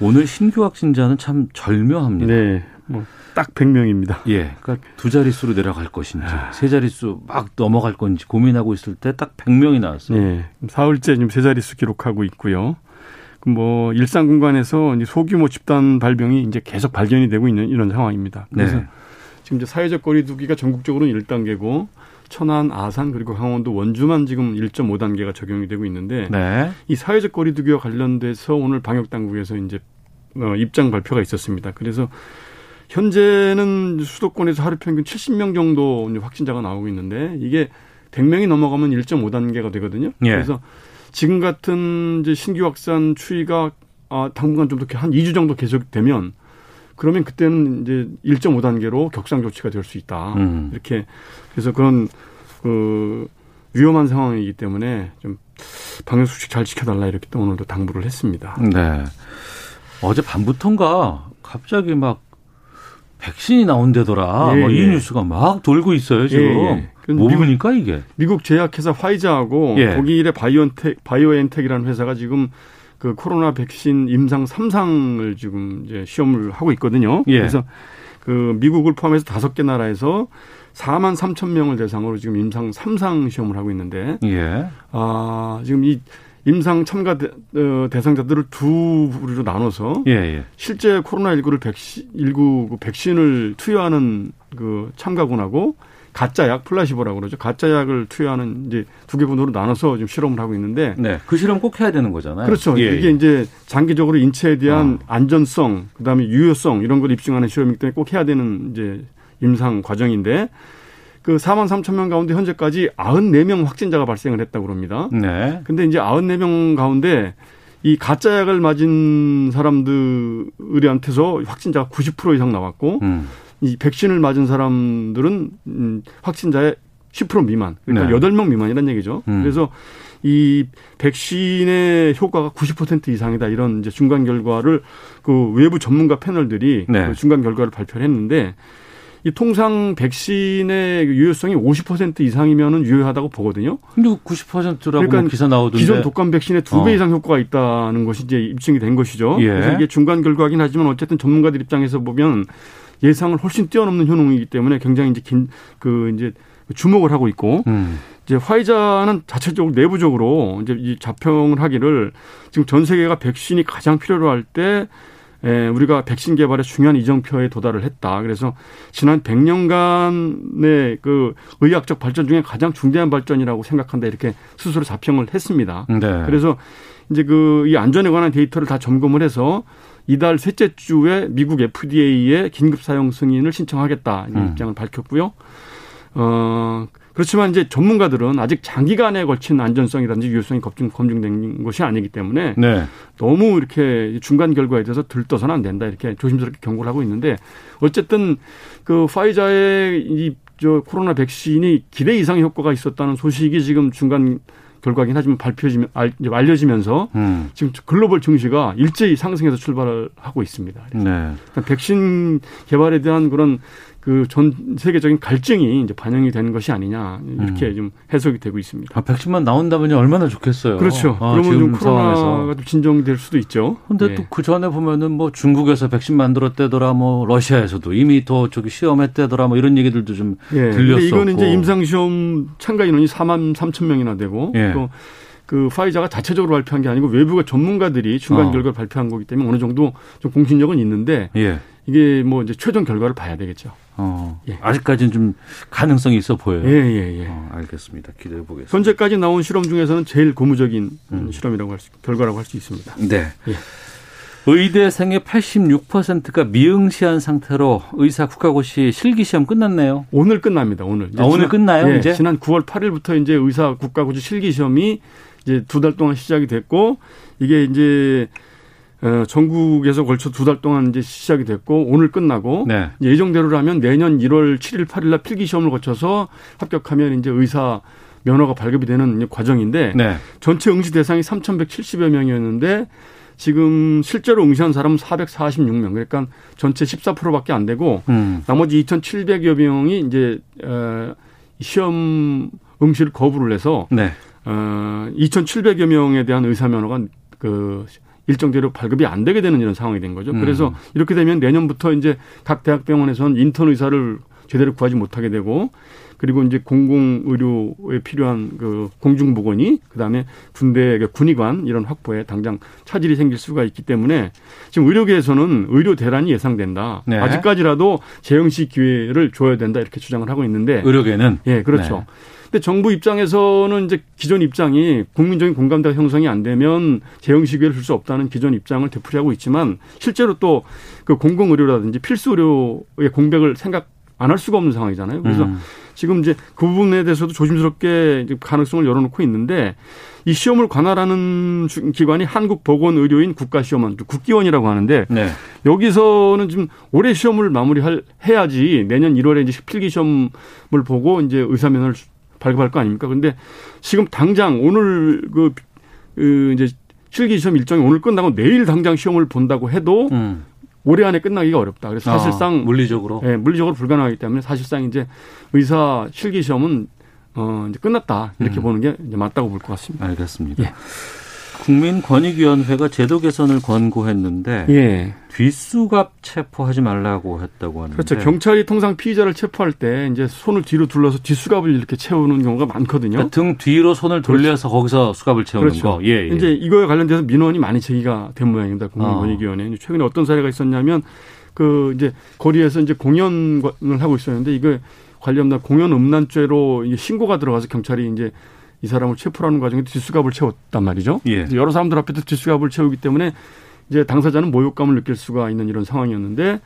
오늘 신규 확진자는 참 절묘합니다. 네, 뭐딱 100명입니다. 예, 그러니까 두 자릿수로 내려갈 것인지 세 자릿수 막 넘어갈 건지 고민하고 있을 때 딱 100명이 나왔어요. 네, 사흘째 지금 세 자릿수 기록하고 있고요. 그뭐 일상 공간에서 소규모 집단 발병이 이제 계속 발견이 되고 있는 이런 상황입니다. 그래서 네. 지금 이제 사회적 거리두기가 전국적으로는 1단계고 천안, 아산 그리고 강원도 원주만 지금 1.5단계가 적용이 되고 있는데 네. 이 사회적 거리두기와 관련돼서 오늘 방역 당국에서 이제 어, 입장 발표가 있었습니다. 그래서 현재는 수도권에서 하루 평균 70명 정도 확진자가 나오고 있는데 이게 100명이 넘어가면 1.5단계가 되거든요. 예. 그래서 지금 같은 이제 신규 확산 추이가 아, 당분간 좀더한 2주 정도 계속되면 그러면 그때는 이제 1.5단계로 격상 조치가 될 수 있다. 음. 이렇게 그래서 그런 그 위험한 상황이기 때문에 좀 방역 수칙 잘 지켜달라 이렇게 또 오늘도 당부를 했습니다. 네. 어제 밤부터인가 갑자기 막 백신이 나온다더라. 예, 뭐이 예. 뉴스가 막 돌고 있어요 지금. 예, 예. 미국- 보니까 이게. 미국 제약회사 화이자하고 예. 독일의 바이오엔텍, 바이오엔텍이라는 회사가 지금 그 코로나 백신 임상 3상을 지금 이제 시험을 하고 있거든요. 예. 그래서 그 미국을 포함해서 다섯 개 나라에서 4만 3천 명을 대상으로 지금 임상 3상 시험을 하고 있는데 예. 아, 지금 이 임상 참가 대, 어, 대상자들을 두 부류로 나눠서 예, 예. 실제 코로나 19를 백신, 19그 백신을 투여하는 그 참가군하고 가짜 약, 플라시보라고 그러죠. 가짜 약을 투여하는 이제 두 개군으로 나눠서 지금 실험을 하고 있는데 네. 그 실험 꼭 해야 되는 거잖아요. 그렇죠. 예, 이게 예. 이제 장기적으로 인체에 대한 어. 안전성, 그다음에 유효성 이런 걸 입증하는 실험이기 때문에 꼭 해야 되는 이제 임상 과정인데 그 4만 3천 명 가운데 현재까지 94명 확진자가 발생을 했다고 그럽니다. 네. 근데 이제 94명 가운데 이 가짜 약을 맞은 사람들한테서 확진자가 90% 이상 나왔고 음. 이 백신을 맞은 사람들은 음, 확진자의 10% 미만. 그러니까 네. 8명 미만이라는 얘기죠. 음. 그래서 이 백신의 효과가 90% 이상이다. 이런 이제 중간 결과를 그 외부 전문가 패널들이 네. 그 중간 결과를 발표를 했는데 이 통상 백신의 유효성이 50% 이상이면은 유효하다고 보거든요. 근데 90%라고 그러니까 뭐 기사 나오던데. 기존 독감 백신의 두배 어. 이상 효과가 있다는 것이 이제 입증이 된 것이죠. 예. 그래서 이게 중간 결과긴 하지만 어쨌든 전문가들 입장에서 보면 예상을 훨씬 뛰어넘는 효능이기 때문에 굉장히 이제 긴 그 이제 주목을 하고 있고 음. 이제 화이자는 자체적으로 내부적으로 이제 이 자평을 하기를 지금 전 세계가 백신이 가장 필요로 할때 에, 우리가 백신 개발에 중요한 이정표에 도달을 했다. 그래서 지난 100년간의 그 의학적 발전 중에 가장 중대한 발전이라고 생각한다. 이렇게 스스로 자평을 했습니다. 네. 그래서 이제 그 이 안전에 관한 데이터를 다 점검을 해서 이달 셋째 주에 미국 FDA에 긴급 사용 승인을 신청하겠다 이 음. 입장을 밝혔고요. 어 그렇지만 이제 전문가들은 아직 장기간에 걸친 안전성이라든지 유효성이 검증, 검증된 것이 아니기 때문에 네. 너무 이렇게 중간 결과에 대해서 들떠서는 안 된다 이렇게 조심스럽게 경고를 하고 있는데 어쨌든 그 파이자의 이 저 코로나 백신이 기대 이상의 효과가 있었다는 소식이 지금 중간 결과긴 하지만 발표지면 알, 알려지면서 음. 지금 글로벌 증시가 일제히 상승해서 출발을 하고 있습니다. 네. 그러니까 백신 개발에 대한 그런 그 전 세계적인 갈증이 이제 반영이 되는 것이 아니냐 이렇게 좀 해석이 되고 있습니다. 아, 백신만 나온다면 얼마나 좋겠어요. 그렇죠. 아, 그러면 좀 코로나가 상황에서. 좀 진정될 수도 있죠. 근데 예. 또그 전에 보면은 뭐 중국에서 백신 만들었대더라, 뭐 러시아에서도 이미 더 저기 시험했대더라, 뭐 이런 얘기들도 좀 예. 들렸었고. 이거는 이제 임상 시험 참가 인원이 4만 3천 명이나 되고 예. 또그 파이자가 자체적으로 발표한 게 아니고 외부가 전문가들이 중간 어. 결과를 발표한 거기 때문에 어느 정도 좀 공신력은 있는데 예. 이게 뭐 이제 최종 결과를 봐야 되겠죠. 어, 예. 아직까지는 좀 가능성이 있어 보여요. 예, 예, 예. 어, 알겠습니다. 기대해 보겠습니다. 현재까지 나온 실험 중에서는 제일 고무적인 음. 실험이라고 할 수, 결과라고 할 수 있습니다. 네. 예. 의대생의 86%가 미응시한 상태로 의사 국가고시 실기 시험 끝났네요. 오늘 끝납니다. 오늘. 아, 오늘 지난- 끝나요, 예, 이제? 지난 9월 8일부터 이제 의사 국가고시 실기 시험이 이제 두 달 동안 시작이 됐고 이게 이제 어, 전국에서 걸쳐 두 달 동안 이제 시작이 됐고 오늘 끝나고 네. 예정대로라면 내년 1월 7일 8일 날 필기 시험을 거쳐서 합격하면 이제 의사 면허가 발급이 되는 과정인데 네. 전체 응시 대상이 3,170여 명이었는데 지금 실제로 응시한 사람은 446명. 그러니까 전체 14%밖에 안 되고 음. 나머지 2,700여 명이 이제 어, 시험 응시를 거부를 해서 네. 어, 2,700여 명에 대한 의사 면허가 그 일정 대로 발급이 안 되게 되는 이런 상황이 된 거죠. 음. 그래서 이렇게 되면 내년부터 이제 각 대학병원에서는 인턴 의사를 제대로 구하지 못하게 되고 그리고 이제 공공 의료에 필요한 그 공중 보건이 그다음에 군대 그 군의관 이런 확보에 당장 차질이 생길 수가 있기 때문에 지금 의료계에서는 의료 대란이 예상된다. 네. 아직까지라도 재응시 기회를 줘야 된다 이렇게 주장을 하고 있는데 의료계는 예, 그렇죠. 네. 근데 정부 입장에서는 이제 기존 입장이 국민적인 공감대가 형성이 안 되면 재형식 기회를 줄 수 없다는 기존 입장을 되풀이하고 있지만 실제로 또 그 공공의료라든지 필수 의료의 공백을 생각 안 할 수가 없는 상황이잖아요. 그래서 음. 지금 이제 그 부분에 대해서도 조심스럽게 가능성을 열어놓고 있는데 이 시험을 관할하는 주- 기관이 한국보건의료인 국가시험원, 국기원이라고 하는데 네. 여기서는 지금 올해 시험을 마무리할 해야지 내년 1월에 이제 필기 시험을 보고 이제 의사 면허를 발급할 거 아닙니까? 근데 지금 당장 오늘 그, 그 이제 실기 시험 일정이 오늘 끝나고 내일 당장 시험을 본다고 해도 음. 올해 안에 끝나기가 어렵다. 그래서 아, 사실상 물리적으로 예, 물리적으로 불가능하기 때문에 사실상 이제 의사 실기 시험은 어 이제 끝났다 이렇게 음. 보는 게 맞다고 볼 것 같습니다. 알겠습니다. 예. 국민권익위원회가 제도 개선을 권고했는데 예. 뒷수갑 체포하지 말라고 했다고 하는데 그렇죠. 경찰이 통상 피의자를 체포할 때 이제 손을 뒤로 둘러서 뒷수갑을 이렇게 채우는 경우가 많거든요. 그러니까 등 뒤로 손을 돌려서 거기서 수갑을 채우는 그렇죠. 거. 예, 예. 이제 이거에 관련돼서 민원이 많이 제기가 된 모양입니다. 어. 국민권익위원회. 에 최근에 어떤 사례가 있었냐면 그 이제 거리에서 이제 공연을 하고 있었는데 이거 관련된 공연 음란죄로 신고가 들어가서 경찰이 이제 이 사람을 체포하는 과정에 뒷수갑을 채웠단 말이죠. 예. 여러 사람들 앞에서 뒷수갑을 채우기 때문에 이제 당사자는 모욕감을 느낄 수가 있는 이런 상황이었는데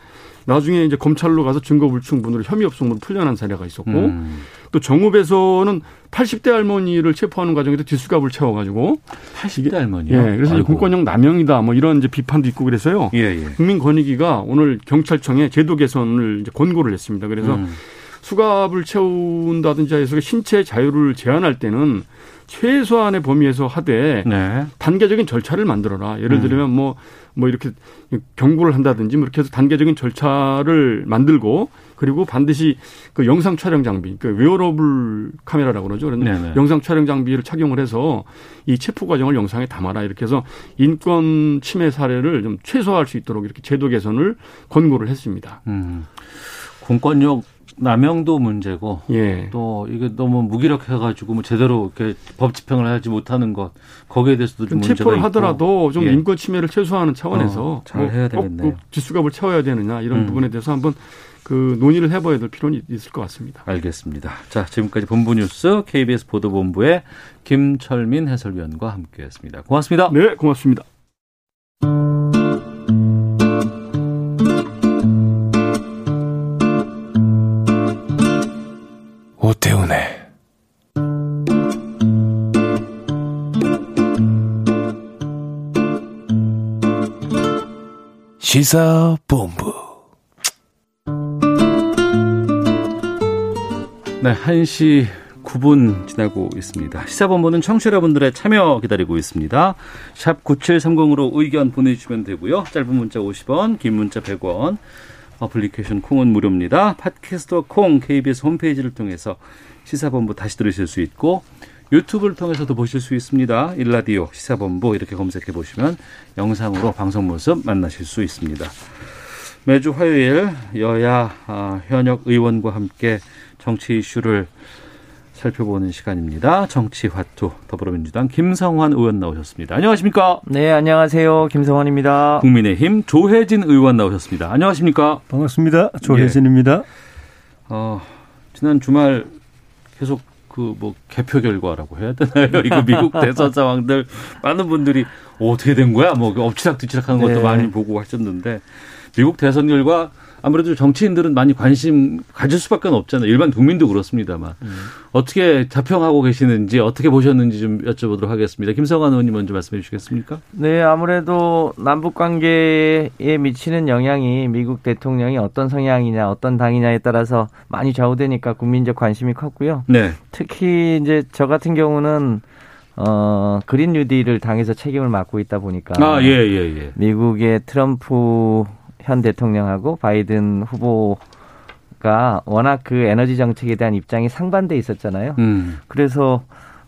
나중에 이제 검찰로 가서 증거불충분으로 혐의 없음으로 풀려난 사례가 있었고 음. 또 정읍에서는 80대 할머니를 체포하는 과정에서 뒷수갑을 채워가지고 80대 할머니요. 예, 그래서 이 아이고. 공권력 남용이다 뭐 이런 이제 비판도 있고 그래서요. 예, 예. 국민권익위가 오늘 경찰청에 제도 개선을 이제 권고를 했습니다. 그래서 음. 수갑을 채운다든지 해서 신체 자유를 제한할 때는 최소한의 범위에서 하되 네. 단계적인 절차를 만들어라. 예를 음. 들면 뭐, 뭐 이렇게 경고를 한다든지 뭐 이렇게 해서 단계적인 절차를 만들고 그리고 반드시 그 영상 촬영 장비, 그 웨어러블 카메라라고 그러죠. 그런 네네. 영상 촬영 장비를 착용을 해서 이 체포 과정을 영상에 담아라. 이렇게 해서 인권 침해 사례를 좀 최소화할 수 있도록 이렇게 제도 개선을 권고를 했습니다. 음. 공권력 남용도 문제고 예. 또 이게 너무 무기력해가지고 뭐 제대로 이렇게 법 집행을 하지 못하는 것 거기에 대해서도 좀 문제가 체포를 있고. 하더라도 좀 예. 인권 침해를 최소화하는 차원에서 어, 잘 해야 꼭, 되겠네요. 꼭 뒷수갑을 채워야 되느냐 이런 음. 부분에 대해서 한번 그 논의를 해봐야 될 필요는 있을 것 같습니다. 알겠습니다. 자, 지금까지 본부 뉴스 KBS 보도본부의 김철민 해설위원과 함께했습니다. 고맙습니다. 네, 고맙습니다. 오태훈의 시사본부 네, 1시 9분 지나고 있습니다. 시사본부는 청취자 여러분들의 참여 기다리고 있습니다. 샵 9730으로 의견 보내주시면 되고요. 짧은 문자 50원, 긴 문자 100원, 어플리케이션 콩은 무료입니다. 팟캐스트와 콩, KBS 홈페이지를 통해서 시사본부 다시 들으실 수 있고 유튜브를 통해서도 보실 수 있습니다. 일라디오 시사본부 이렇게 검색해 보시면 영상으로 방송 모습 만나실 수 있습니다. 매주 화요일 여야 아, 현역 의원과 함께 정치 이슈를 살펴보는 시간입니다. 정치화투 더불어민주당 김성환 의원 나오셨습니다. 안녕하십니까? 네, 안녕하세요. 김성환입니다. 국민의힘 조혜진 의원 나오셨습니다. 안녕하십니까? 반갑습니다. 조혜진입니다. 어, 지난 주말 계속 그 뭐 개표 결과라고 해야 되나요? 이거 미국 대선 상황들 많은 분들이 어, 어떻게 된 거야? 뭐 엎치락뒤치락 하는 것도 네. 많이 보고 하셨는데 미국 대선 결과 아무래도 정치인들은 많이 관심 가질 수밖에 없잖아요. 일반 국민도 그렇습니다만 어떻게 자평하고 계시는지 어떻게 보셨는지 좀 여쭤보도록 하겠습니다. 김성환 의원님 먼저 말씀해 주시겠습니까? 네, 아무래도 남북 관계에 미치는 영향이 미국 대통령이 어떤 성향이냐, 어떤 당이냐에 따라서 많이 좌우되니까 국민적 관심이 컸고요. 네. 특히 이제 저 같은 경우는 어, 그린 뉴딜을 당에서 책임을 맡고 있다 보니까 아, 예, 예, 예. 미국의 트럼프 현 대통령하고 바이든 후보가 워낙 그 에너지 정책에 대한 입장이 상반돼 있었잖아요. 음. 그래서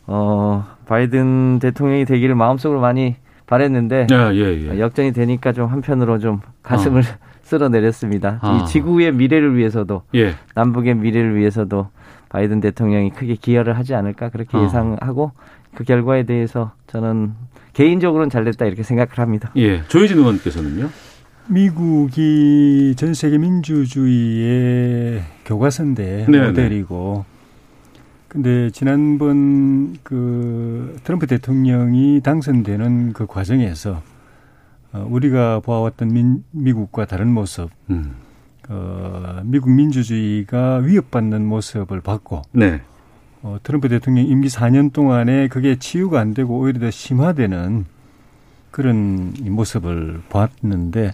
어 바이든 대통령이 되기를 마음속으로 많이 바랬는데 예, 예, 예. 역전이 되니까 좀 한편으로 좀 가슴을 쓸어내렸습니다. 아. 이 지구의 미래를 위해서도 예. 남북의 미래를 위해서도 바이든 대통령이 크게 기여를 하지 않을까 그렇게 어. 예상하고 그 결과에 대해서 저는 개인적으로는 잘 됐다 이렇게 생각을 합니다. 예. 조혜진 의원께서는요? 미국이 전 세계 민주주의의 교과서인데 네, 모델이고 근데 지난번 그 트럼프 대통령이 당선되는 그 과정에서 어, 우리가 보아왔던 민, 미국과 다른 모습, 음. 어, 미국 민주주의가 위협받는 모습을 봤고 네. 어, 트럼프 대통령 임기 4년 동안에 그게 치유가 안 되고 오히려 더 심화되는 그런 이 모습을 봤는데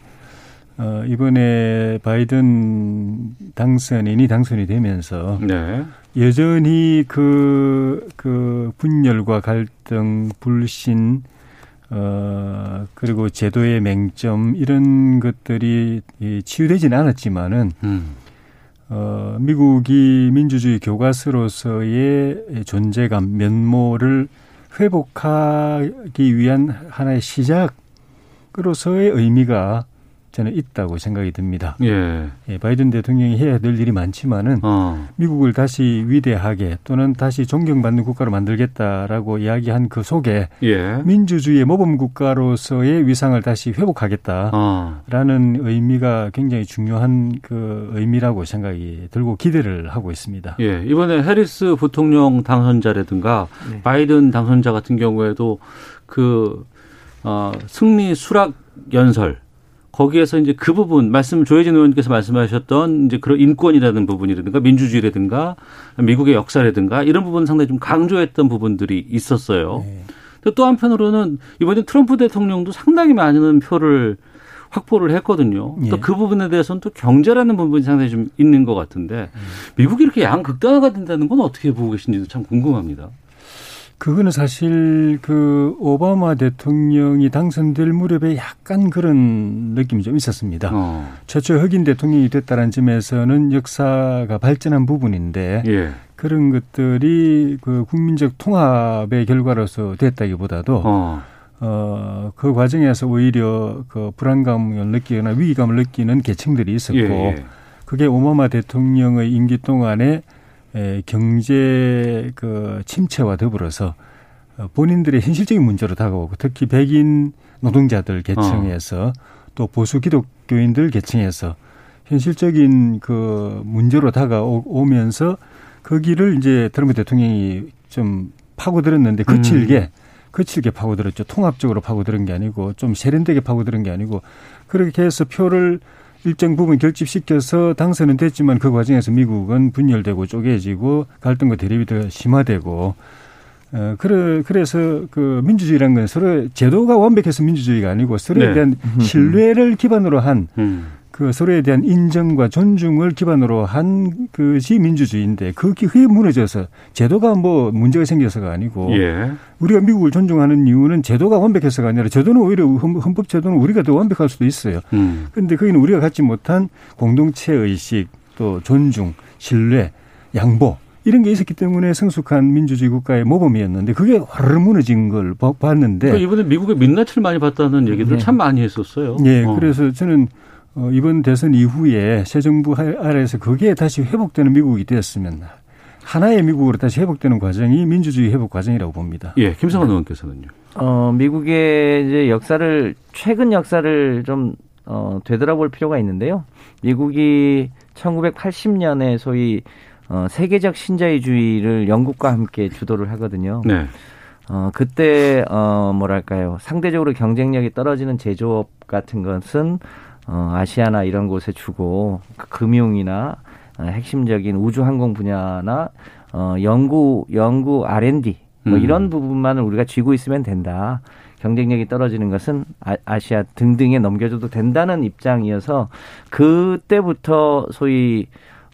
어, 이번에 바이든 당선인이 당선이 되면서 네. 여전히 그, 그 분열과 갈등, 불신, 어, 그리고 제도의 맹점, 이런 것들이 이 치유되지는 않았지만은, 음. 어, 미국이 민주주의 교과서로서의 존재감, 면모를 회복하기 위한 하나의 시작으로서의 의미가 저는 있다고 생각이 듭니다. 예. 예, 바이든 대통령이 해야 될 일이 많지만은 어. 미국을 다시 위대하게 또는 다시 존경받는 국가로 만들겠다라고 이야기한 그 속에 예. 민주주의의 모범 국가로서의 위상을 다시 회복하겠다라는 어. 의미가 굉장히 중요한 그 의미라고 생각이 들고 기대를 하고 있습니다. 예. 이번에 해리스 부통령 당선자라든가 네. 바이든 당선자 같은 경우에도 그 어, 승리 수락 연설 거기에서 이제 그 부분 말씀 조혜진 의원께서 말씀하셨던 이제 그런 인권이라는 부분이라든가 민주주의라든가 미국의 역사라든가 이런 부분 상당히 좀 강조했던 부분들이 있었어요. 네. 또 한편으로는 이번에 트럼프 대통령도 상당히 많은 표를 확보를 했거든요. 예. 또그 부분에 대해서는 또 경제라는 부분이 상당히 좀 있는 것 같은데 미국이 이렇게 양극단화가 된다는 건 어떻게 보고 계신지도 참 궁금합니다. 그거는 사실 그 오바마 대통령이 당선될 무렵에 약간 그런 느낌이 좀 있었습니다. 어. 최초 흑인 대통령이 됐다는 점에서는 역사가 발전한 부분인데 예. 그런 것들이 그 국민적 통합의 결과로서 됐다기보다도 어. 어, 그 과정에서 오히려 그 불안감을 느끼거나 위기감을 느끼는 계층들이 있었고 예. 예. 그게 오바마 대통령의 임기 동안에 에, 경제 그 침체와 더불어서 어, 본인들의 현실적인 문제로 다가오고 특히 백인 노동자들 계층에서 또 보수 기독교인들 계층에서 현실적인 그 문제로 다가오면서 그 길을 이제 트럼프 대통령이 좀 파고들었는데 거칠게 거칠게 파고들었죠. 통합적으로 파고들은 게 아니고 좀 세련되게 파고들은 게 아니고 그렇게 해서 표를 일정 부분 결집시켜서 당선은 됐지만 그 과정에서 미국은 분열되고 쪼개지고 갈등과 대립이 더 심화되고 어, 그래, 그래서 그 민주주의라는 건 서로 제도가 완벽해서 민주주의가 아니고 서로에 네. 대한 신뢰를 기반으로 한 음. 그 서로에 대한 인정과 존중을 기반으로 한 것이 민주주의인데 그게 무너져서 제도가 뭐 문제가 생겨서가 아니고 예. 우리가 미국을 존중하는 이유는 제도가 완벽해서가 아니라 제도는 오히려 헌- 헌법 제도는 우리가 더 완벽할 수도 있어요. 음. 그런데 거기는 우리가 갖지 못한 공동체 의식 또 존중, 신뢰, 양보 이런 게 있었기 때문에 성숙한 민주주의 국가의 모범이었는데 그게 화르르 무너진 걸 봐- 봤는데 그러니까 이번에 미국의 민낯을 많이 봤다는 얘기들 네. 참 많이 했었어요. 예, 어. 그래서 저는 어, 이번 대선 이후에 새 정부 하- 아래에서 그게 다시 회복되는 미국이 되었으면 하나의 미국으로 다시 회복되는 과정이 민주주의 회복 과정이라고 봅니다. 예, 김성환 의원께서는요. 어, 미국의 이제 역사를 최근 역사를 좀 어, 되돌아볼 필요가 있는데요. 미국이 1980년에 소위 어, 세계적 신자유주의를 영국과 함께 주도를 하거든요. 네. 어, 그때, 어, 뭐랄까요. 상대적으로 경쟁력이 떨어지는 제조업 같은 것은, 어, 아시아나 이런 곳에 주고, 그 금융이나, 어, 핵심적인 우주 항공 분야나, 어, 연구, 연구 R&D, 뭐 음. 이런 부분만을 우리가 쥐고 있으면 된다. 경쟁력이 떨어지는 것은 아, 아시아 등등에 넘겨줘도 된다는 입장이어서 그때부터 소위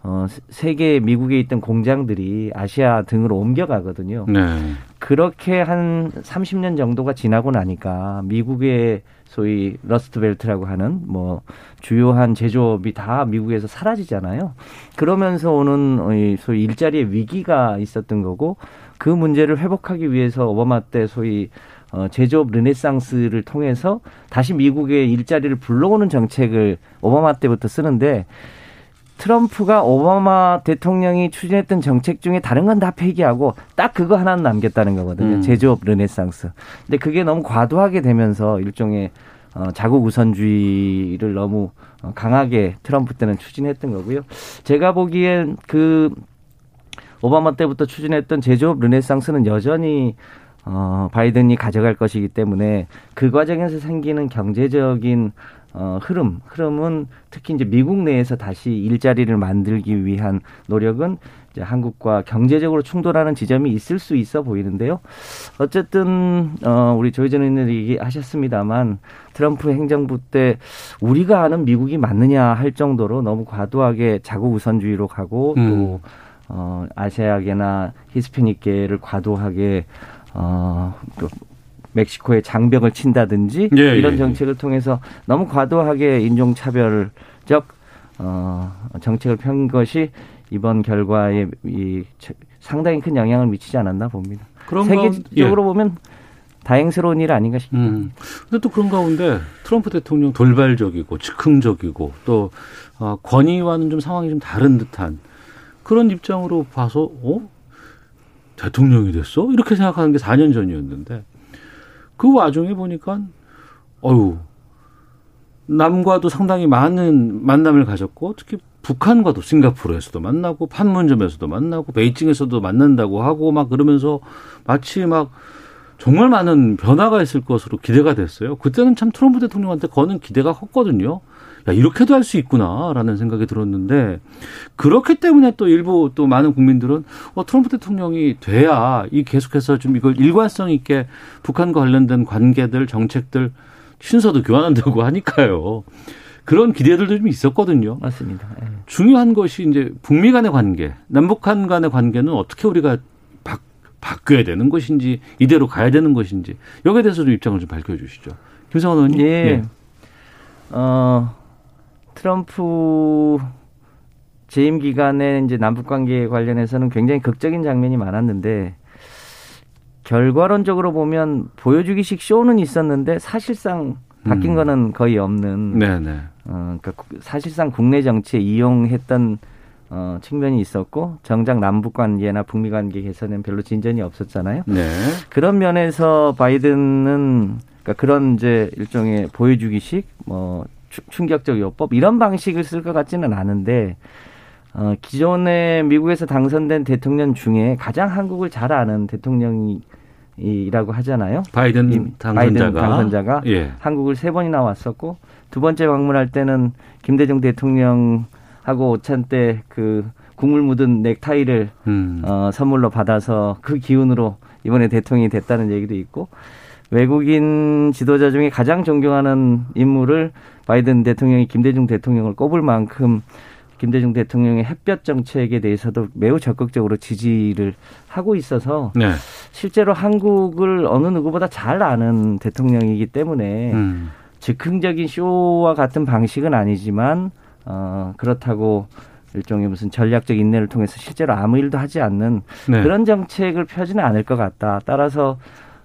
어, 세계 미국에 있던 공장들이 아시아 등으로 옮겨가거든요. 네. 그렇게 한 30년 정도가 지나고 나니까 미국의 소위 Rust Belt라고 하는 뭐 주요한 제조업이 다 미국에서 사라지잖아요. 그러면서 오는 이 소위 일자리의 위기가 있었던 거고 그 문제를 회복하기 위해서 오바마 때 소위 어, 제조업 르네상스를 통해서 다시 미국의 일자리를 불러오는 정책을 오바마 때부터 쓰는데 트럼프가 오바마 대통령이 추진했던 정책 중에 다른 건 다 폐기하고 딱 그거 하나는 남겼다는 거거든요. 음. 제조업 르네상스. 근데 그게 너무 과도하게 되면서 일종의 어, 자국 우선주의를 너무 어, 강하게 트럼프 때는 추진했던 거고요. 제가 보기엔 그 오바마 때부터 추진했던 제조업 르네상스는 여전히 어, 바이든이 가져갈 것이기 때문에 그 과정에서 생기는 경제적인 어, 흐름, 흐름은 특히 이제 미국 내에서 다시 일자리를 만들기 위한 노력은 이제 한국과 경제적으로 충돌하는 지점이 있을 수 있어 보이는데요. 어쨌든 어, 우리 조희전 의원님 얘기하셨습니다만 트럼프 행정부 때 우리가 아는 미국이 맞느냐 할 정도로 너무 과도하게 자국 우선주의로 가고 음. 또 어, 아시아계나 히스패닉계를 과도하게 어, 그 멕시코에 장벽을 친다든지 예, 예, 이런 예. 정책을 통해서 너무 과도하게 인종차별적 어, 정책을 편 것이 이번 결과에 이 차- 상당히 큰 영향을 미치지 않았나 봅니다. 그런 세계적으로 가운- 보면 다행스러운 일 아닌가 싶습니다. 음. 근데 또 그런 가운데 트럼프 대통령 돌발적이고 즉흥적이고 또 어, 권위와는 좀 상황이 좀 다른 듯한 그런 입장으로 봐서 어 대통령이 됐어 이렇게 생각하는 게 4년 전이었는데 그 와중에 보니까 어유 남과도 상당히 많은 만남을 가졌고 특히 북한과도 싱가포르에서도 만나고 판문점에서도 만나고 베이징에서도 만난다고 하고 막 그러면서 마치 막 정말 많은 변화가 있을 것으로 기대가 됐어요. 그때는 참 트럼프 대통령한테 거는 기대가 컸거든요. 야, 이렇게도 할 수 있구나라는 생각이 들었는데 그렇기 때문에 또 일부 또 많은 국민들은 어, 트럼프 대통령이 돼야 이 계속해서 좀 이걸 일관성 있게 북한과 관련된 관계들 정책들 순서도 교환한다고 하니까요. 그런 기대들도 좀 있었거든요. 맞습니다. 예. 중요한 것이 이제 북미 간의 관계, 남북한 간의 관계는 어떻게 우리가 바, 바뀌어야 되는 것인지 이대로 가야 되는 것인지 여기에 대해서 좀 입장을 좀 밝혀주시죠. 김성원 의원님. 예. 어, 트럼프 재임 기간에 이제 남북 관계 관련해서는 굉장히 극적인 장면이 많았는데 결과론적으로 보면 보여주기식 쇼는 있었는데 사실상 바뀐 음. 거는 거의 없는 네네. 어, 그러니까 국- 사실상 국내 정치에 이용했던 어, 측면이 있었고 정작 남북 관계나 북미 관계 개선엔 별로 진전이 없었잖아요. 네. 그런 면에서 바이든은 그러니까 그런 이제 일종의 보여주기식 뭐 추- 충격적 요법 이런 방식을 쓸 것 같지는 않은데 어 기존에 미국에서 당선된 대통령 중에 가장 한국을 잘 아는 대통령이라고 하잖아요. 바이든 이- 당선자가 바이든 당선자가 예. 한국을 세 번이나 왔었고 두 번째 방문할 때는 김대중 대통령하고 오찬 때 그 국물 묻은 넥타이를 음. 어, 선물로 받아서 그 기운으로 이번에 대통령이 됐다는 얘기도 있고 외국인 지도자 중에 가장 존경하는 인물을 바이든 대통령이 김대중 대통령을 꼽을 만큼 김대중 대통령의 햇볕 정책에 대해서도 매우 적극적으로 지지를 하고 있어서 네. 실제로 한국을 어느 누구보다 잘 아는 대통령이기 때문에 음. 즉흥적인 쇼와 같은 방식은 아니지만 어 그렇다고 일종의 무슨 전략적 인내를 통해서 실제로 아무 일도 하지 않는 네. 그런 정책을 펴지는 않을 것 같다. 따라서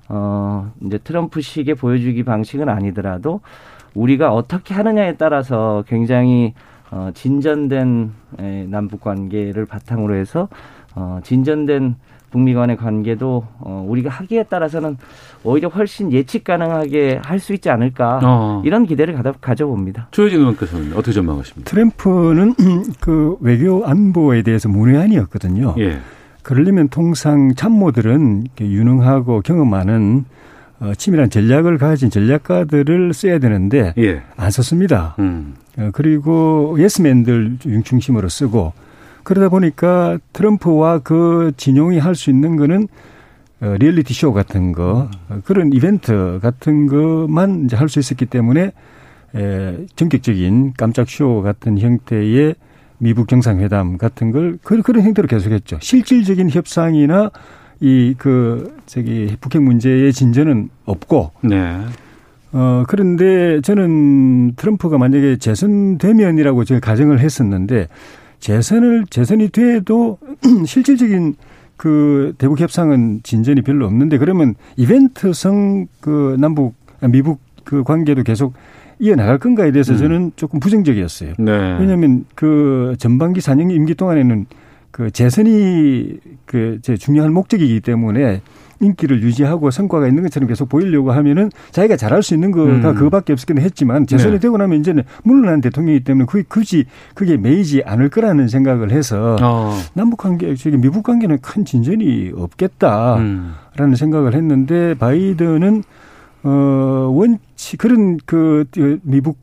어 이제 트럼프식의 보여주기 방식은 아니더라도 우리가 어떻게 하느냐에 따라서 굉장히 어 진전된 에, 남북 관계를 바탕으로 해서 어, 진전된 북미 간의 관계도 어, 우리가 하기에 따라서는 오히려 훨씬 예측 가능하게 할 수 있지 않을까 어. 이런 기대를 가져, 가져봅니다. 조혜진 의원께서는 어떻게 전망하십니까? 트럼프는 그 외교 안보에 대해서 문외한이었거든요. 예. 그러려면 통상 참모들은 유능하고 경험 많은 어, 치밀한 전략을 가진 전략가들을 써야 되는데 예. 안 썼습니다. 음. 어, 그리고 예스맨들 중심으로 쓰고 그러다 보니까 트럼프와 그 진용이 할 수 있는 거는 어, 리얼리티 쇼 같은 거 어, 그런 이벤트 같은 것만 이제 할 수 있었기 때문에 에, 전격적인 깜짝 쇼 같은 형태의 미국 정상회담 같은 걸 그, 그런 형태로 계속했죠. 실질적인 협상이나 이 그 저기 북핵 문제의 진전은 없고 네. 어, 그런데 저는 트럼프가 만약에 재선되면이라고 제가 가정을 했었는데 재선을, 재선이 돼도 실질적인 그 대북 협상은 진전이 별로 없는데 그러면 이벤트성 그 남북, 아, 미북 그 관계도 계속 이어나갈 건가에 대해서 저는 조금 부정적이었어요. 네. 왜냐하면 그 전반기 4년 임기 동안에는 그 재선이 그 제 중요한 목적이기 때문에 인기를 유지하고 성과가 있는 것처럼 계속 보이려고 하면은 자기가 잘할 수 있는 거가 음. 그거밖에 없었긴 했지만 재선이 네. 되고 나면 이제는 물러난 대통령이기 때문에 그게 굳이 그게 매이지 않을 거라는 생각을 해서 어. 남북 관계, 저기 미북 관계는 큰 진전이 없겠다라는 음. 생각을 했는데 바이든은 어 원치 그런 그 미북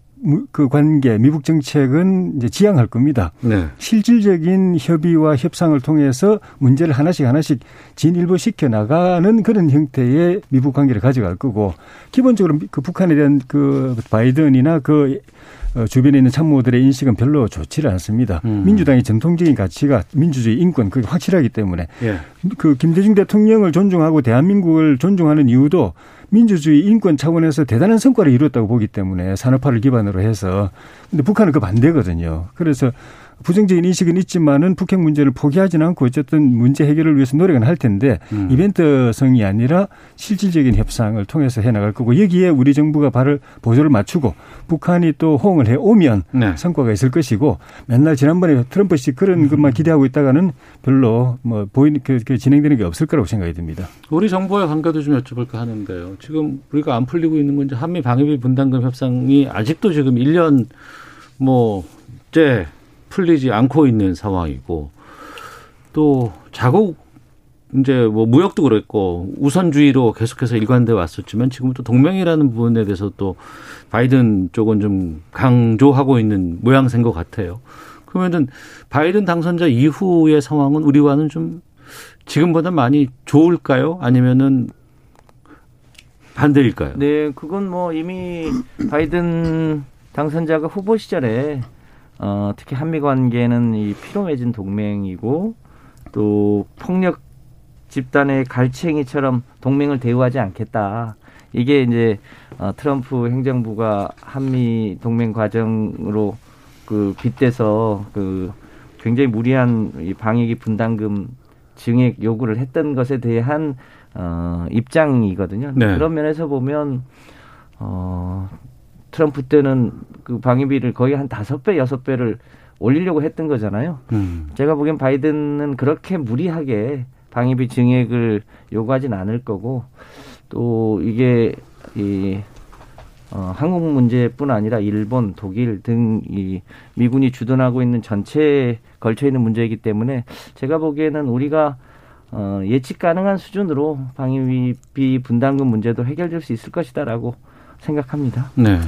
그 관계, 미북 정책은 이제 지향할 겁니다. 네. 실질적인 협의와 협상을 통해서 문제를 하나씩 하나씩 진일보 시켜 나가는 그런 형태의 미북 관계를 가져갈 거고 기본적으로 그 북한에 대한 그 바이든이나 그 어, 주변에 있는 참모들의 인식은 별로 좋지를 않습니다. 음. 민주당의 전통적인 가치가 민주주의, 인권 그게 확실하기 때문에 예. 그 김대중 대통령을 존중하고 대한민국을 존중하는 이유도 민주주의 인권 차원에서 대단한 성과를 이뤘다고 보기 때문에 산업화를 기반으로 해서 근데 북한은 그 반대거든요. 그래서 부정적인 인식은 있지만은 북핵 문제를 포기하지는 않고 어쨌든 문제 해결을 위해서 노력은 할 텐데 음. 이벤트성이 아니라 실질적인 협상을 통해서 해 나갈 거고 여기에 우리 정부가 발을 보조를 맞추고 북한이 또 호응을 해 오면 네. 성과가 있을 것이고 맨날 지난번에 트럼프 씨 그런 것만 기대하고 있다가는 별로 뭐 보이는 그, 그 진행되는 게 없을 거라고 생각이 듭니다. 우리 정부의 관계도 좀 여쭤볼까 하는데요. 지금 우리가 안 풀리고 있는 건 이제 한미 방위비 분담금 협상이 아직도 지금 1년 뭐째 풀리지 않고 있는 상황이고 또 자국 이제 뭐 무역도 그랬고 우선주의로 계속해서 일관돼 왔었지만 지금 또 동맹이라는 부분에 대해서 또 바이든 쪽은 좀 강조하고 있는 모양새인 것 같아요. 그러면은 바이든 당선자 이후의 상황은 우리와는 좀 지금보다 많이 좋을까요? 아니면은 반대일까요? 네, 그건 뭐 이미 바이든 당선자가 후보 시절에 어, 특히 한미 관계는 이 피로 맺은 동맹이고 또 폭력 집단의 갈챙이처럼 동맹을 대우하지 않겠다. 이게 이제 어, 트럼프 행정부가 한미 동맹 과정으로 그 빗대서 그 굉장히 무리한 이 방위기 분담금 증액 요구를 했던 것에 대한 어, 입장이거든요. 네. 그런 면에서 보면 어, 트럼프 때는 그 방위비를 거의 한 다섯 배, 여섯 배를 올리려고 했던 거잖아요. 음. 제가 보기엔 바이든은 그렇게 무리하게 방위비 증액을 요구하진 않을 거고 또 이게 이 어, 한국 문제뿐 아니라 일본, 독일 등 이 미군이 주둔하고 있는 전체에 걸쳐 있는 문제이기 때문에 제가 보기에는 우리가 어, 예측 가능한 수준으로 방위비 분담금 문제도 해결될 수 있을 것이다라고 생각합니다. 네.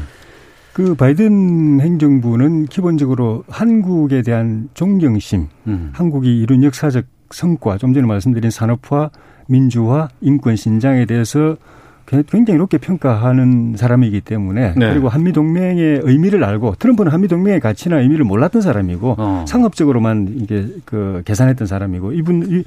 그 바이든 행정부는 기본적으로 한국에 대한 존경심, 음. 한국이 이룬 역사적 성과, 좀 전에 말씀드린 산업화, 민주화, 인권 신장에 대해서 굉장히 높게 평가하는 사람이기 때문에 네. 그리고 한미 동맹의 의미를 알고 트럼프는 한미 동맹의 가치나 의미를 몰랐던 사람이고 어. 상업적으로만 이게 그 계산했던 사람이고 이분 이,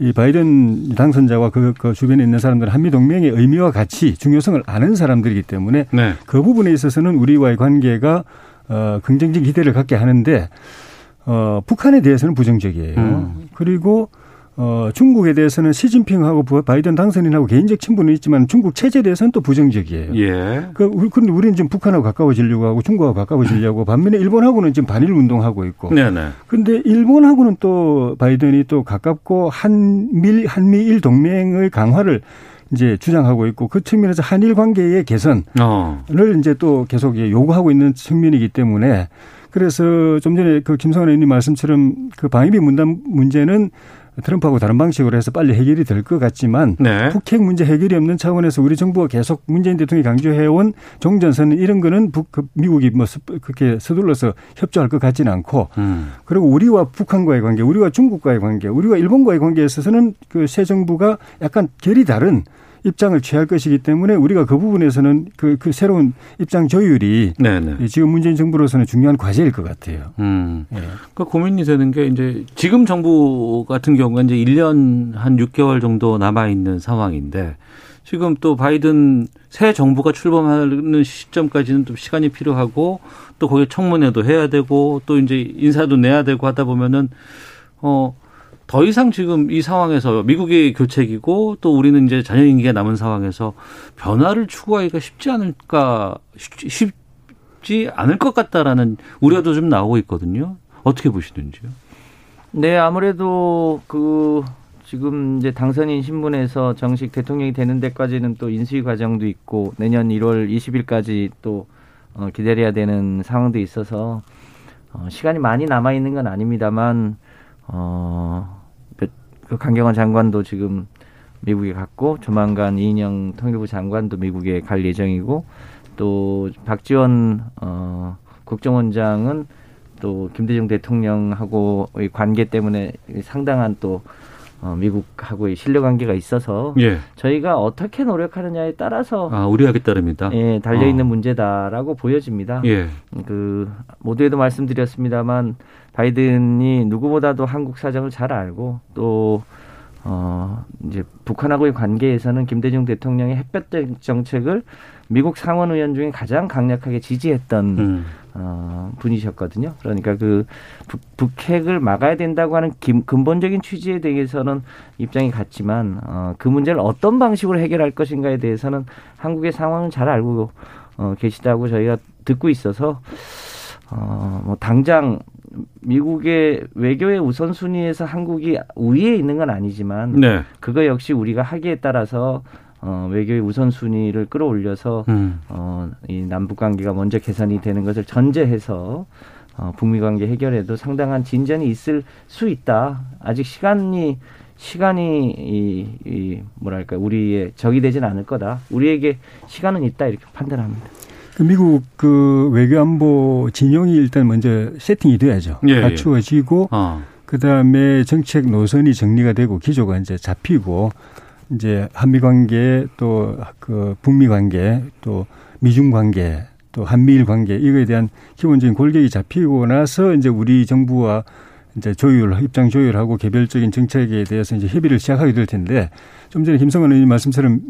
이 바이든 당선자와 그, 그 주변에 있는 사람들은 한미 동맹의 의미와 가치, 중요성을 아는 사람들이기 때문에 네. 그 부분에 있어서는 우리와의 관계가 어, 긍정적 기대를 갖게 하는데 어, 북한에 대해서는 부정적이에요. 음. 그리고 어, 중국에 대해서는 시진핑하고 바이든 당선인하고 개인적 친분은 있지만 중국 체제에 대해서는 또 부정적이에요. 예. 그, 우리- 근데 우리는 지금 북한하고 가까워지려고 하고 중국하고 가까워지려고 하고 반면에 일본하고는 지금 반일 운동하고 있고. 네네. 근데 일본하고는 또 바이든이 또 가깝고 한밀, 한미일 동맹의 강화를 이제 주장하고 있고 그 측면에서 한일 관계의 개선을 어. 이제 또 계속 요구하고 있는 측면이기 때문에 그래서 좀 전에 그 김성환 의원님 말씀처럼 그 방위비 문단 문제는 트럼프하고 다른 방식으로 해서 빨리 해결이 될 것 같지만 네. 북핵 문제 해결이 없는 차원에서 우리 정부가 계속 문재인 대통령이 강조해온 종전선 이런 거는 북, 그 미국이 뭐 스- 그렇게 서둘러서 협조할 것 같지는 않고 음. 그리고 우리와 북한과의 관계, 우리와 중국과의 관계, 우리와 일본과의 관계에 있어서는 그 새 정부가 약간 결이 다른 입장을 취할 것이기 때문에 우리가 그 부분에서는 그, 그 새로운 입장 조율이 네네. 지금 문재인 정부로서는 중요한 과제일 것 같아요. 음. 예. 그 고민이 되는 게 이제 지금 정부 같은 경우가 이제 1년 한 6개월 정도 남아 있는 상황인데 지금 또 바이든 새 정부가 출범하는 시점까지는 좀 시간이 필요하고 또 거기에 청문회도 해야 되고 또 이제 인사도 내야 되고 하다 보면은 어 더 이상 지금 이 상황에서 미국의 교책이고 또 우리는 이제 자녀 임기가 남은 상황에서 변화를 추구하기가 쉽지 않을까 쉽- 쉽지 않을 것 같다라는 우려도 좀 나오고 있거든요. 어떻게 보시는지요? 네, 아무래도 그 지금 이제 당선인 신분에서 정식 대통령이 되는 데까지는 또 인수위 과정도 있고 내년 1월 20일까지 또 어, 기다려야 되는 상황도 있어서 어, 시간이 많이 남아 있는 건 아닙니다만 어, 그- 그 강경화 장관도 지금 미국에 갔고 조만간 이인영 통일부 장관도 미국에 갈 예정이고 또 박지원 어, 국정원장은 또 김대중 대통령하고의 관계 때문에 상당한 또 어, 미국하고의 신뢰 관계가 있어서 예. 저희가 어떻게 노력하느냐에 따라서 아, 우려하기 따릅니다. 예, 달려 있는 어. 문제다라고 보여집니다. 예. 그 모두에도 말씀드렸습니다만 바이든이 누구보다도 한국 사정을 잘 알고 또 어, 이제 북한하고의 관계에서는 김대중 대통령의 햇볕 정책을 미국 상원 의원 중에 가장 강력하게 지지했던 음. 어, 분이셨거든요. 그러니까 그 북, 북핵을 막아야 된다고 하는 김, 근본적인 취지에 대해서는 입장이 같지만 어, 그 문제를 어떤 방식으로 해결할 것인가에 대해서는 한국의 상황을 잘 알고 어, 계시다고 저희가 듣고 있어서 어, 뭐 당장 미국의 외교의 우선순위에서 한국이 우위에 있는 건 아니지만 네. 그거 역시 우리가 하기에 따라서 어, 외교의 우선순위를 끌어올려서 음. 어, 이 남북 관계가 먼저 개선이 되는 것을 전제해서 어, 북미 관계 해결에도 상당한 진전이 있을 수 있다. 아직 시간이 시간이 이, 이 뭐랄까 우리의 적이 되진 않을 거다. 우리에게 시간은 있다 이렇게 판단합니다. 그 미국 그 외교안보 진영이 일단 먼저 세팅이 돼야죠. 예, 예. 갖추어지고 어. 그 다음에 정책 노선이 정리가 되고 기조가 이제 잡히고 이제 한미 관계 또 그 북미 관계 또 미중 관계 또 한미일 관계 이거에 대한 기본적인 골격이 잡히고 나서 이제 우리 정부와 이제 조율 입장 조율하고 개별적인 정책에 대해서 이제 협의를 시작하게 될 텐데 좀 전에 김성원 의원님 말씀처럼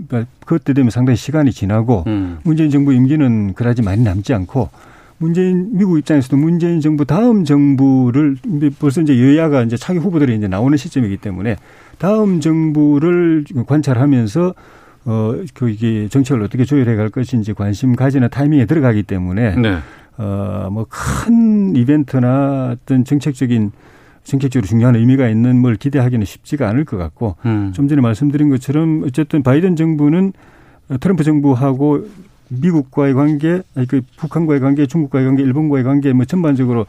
그때 되면 상당히 시간이 지나고 음. 문재인 정부 임기는 그다지 많이 남지 않고 문재인 미국 입장에서도 문재인 정부 다음 정부를 벌써 이제 여야가 이제 차기 후보들이 이제 나오는 시점이기 때문에 다음 정부를 관찰하면서 어 그 이게 정책을 어떻게 조율해 갈 것인지 관심 가지는 타이밍에 들어가기 때문에 네. 어 뭐 큰 이벤트나 어떤 정책적인 정책적으로 중요한 의미가 있는 뭘 기대하기는 쉽지가 않을 것 같고 음. 좀 전에 말씀드린 것처럼 어쨌든 바이든 정부는 트럼프 정부하고 미국과의 관계, 아니 그 북한과의 관계, 중국과의 관계, 일본과의 관계 뭐 전반적으로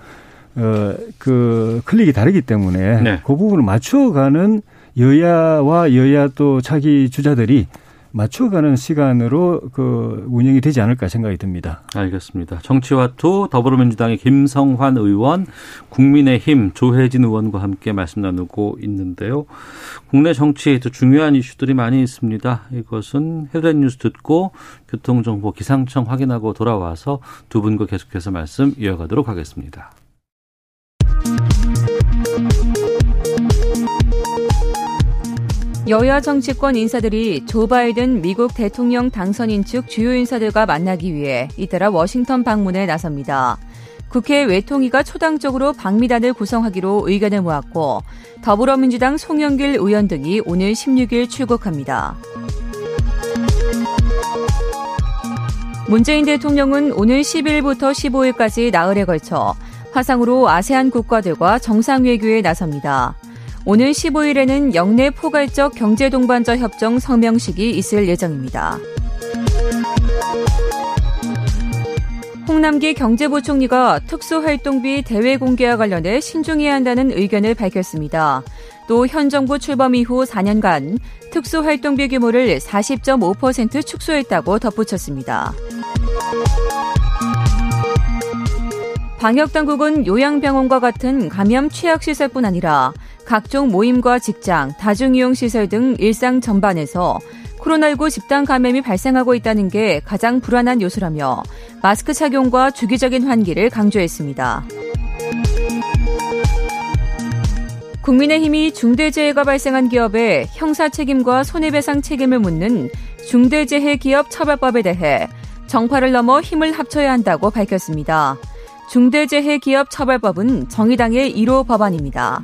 어그 클릭이 다르기 때문에 네. 그 부분을 맞춰가는 여야와 여야 또 차기 주자들이 맞춰가는 시간으로 그 운영이 되지 않을까 생각이 듭니다. 알겠습니다. 정치와투 더불어민주당의 김성환 의원, 국민의힘 조혜진 의원과 함께 말씀 나누고 있는데요. 국내 정치에도 중요한 이슈들이 많이 있습니다. 이것은 헤드라인 뉴스 듣고 교통정보 기상청 확인하고 돌아와서 두 분과 계속해서 말씀 이어가도록 하겠습니다. 여야 정치권 인사들이 조 바이든 미국 대통령 당선인 측 주요 인사들과 만나기 위해 잇따라 워싱턴 방문에 나섭니다. 국회 외통위가 초당적으로 방미단을 구성하기로 의견을 모았고 더불어민주당 송영길 의원 등이 오늘 16일 출국합니다. 문재인 대통령은 오늘 10일부터 15일까지 나흘에 걸쳐 화상으로 아세안 국가들과 정상외교에 나섭니다. 오늘 15일에는 영내 포괄적 경제동반자 협정 성명식이 있을 예정입니다. 홍남기 경제부총리가 특수활동비 대외 공개와 관련해 신중해야 한다는 의견을 밝혔습니다. 또 현 정부 출범 이후 4년간 특수활동비 규모를 40.5% 축소했다고 덧붙였습니다. 방역당국은 요양병원과 같은 감염 취약시설뿐 아니라 각종 모임과 직장, 다중이용시설 등 일상 전반에서 코로나19 집단 감염이 발생하고 있다는 게 가장 불안한 요소라며 마스크 착용과 주기적인 환기를 강조했습니다. 국민의힘이 중대재해가 발생한 기업에 형사 책임과 손해배상 책임을 묻는 중대재해기업 처벌법에 대해 정파를 넘어 힘을 합쳐야 한다고 밝혔습니다. 중대재해기업 처벌법은 정의당의 1호 법안입니다.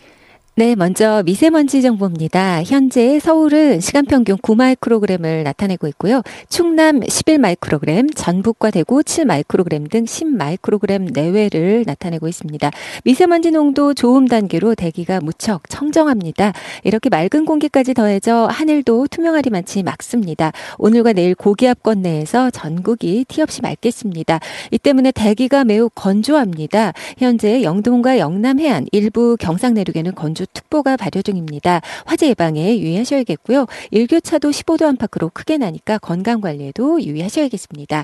네, 먼저 미세먼지 정보입니다. 현재 서울은 시간 평균 9마이크로그램을 나타내고 있고요. 충남 11마이크로그램, 전북과 대구 7마이크로그램 등 10마이크로그램 내외를 나타내고 있습니다. 미세먼지 농도 좋음 단계로 대기가 무척 청정합니다. 이렇게 맑은 공기까지 더해져 하늘도 투명하리만치 맑습니다. 오늘과 내일 고기압권 내에서 전국이 티 없이 맑겠습니다. 이 때문에 대기가 매우 건조합니다. 현재 영동과 영남 해안, 일부 경상 내륙에는 건조 특보가 발효 중입니다. 화재 예방에 유의하셔야겠고요. 일교차도 15도 안팎으로 크게 나니까 건강 관리에도 유의하셔야겠습니다.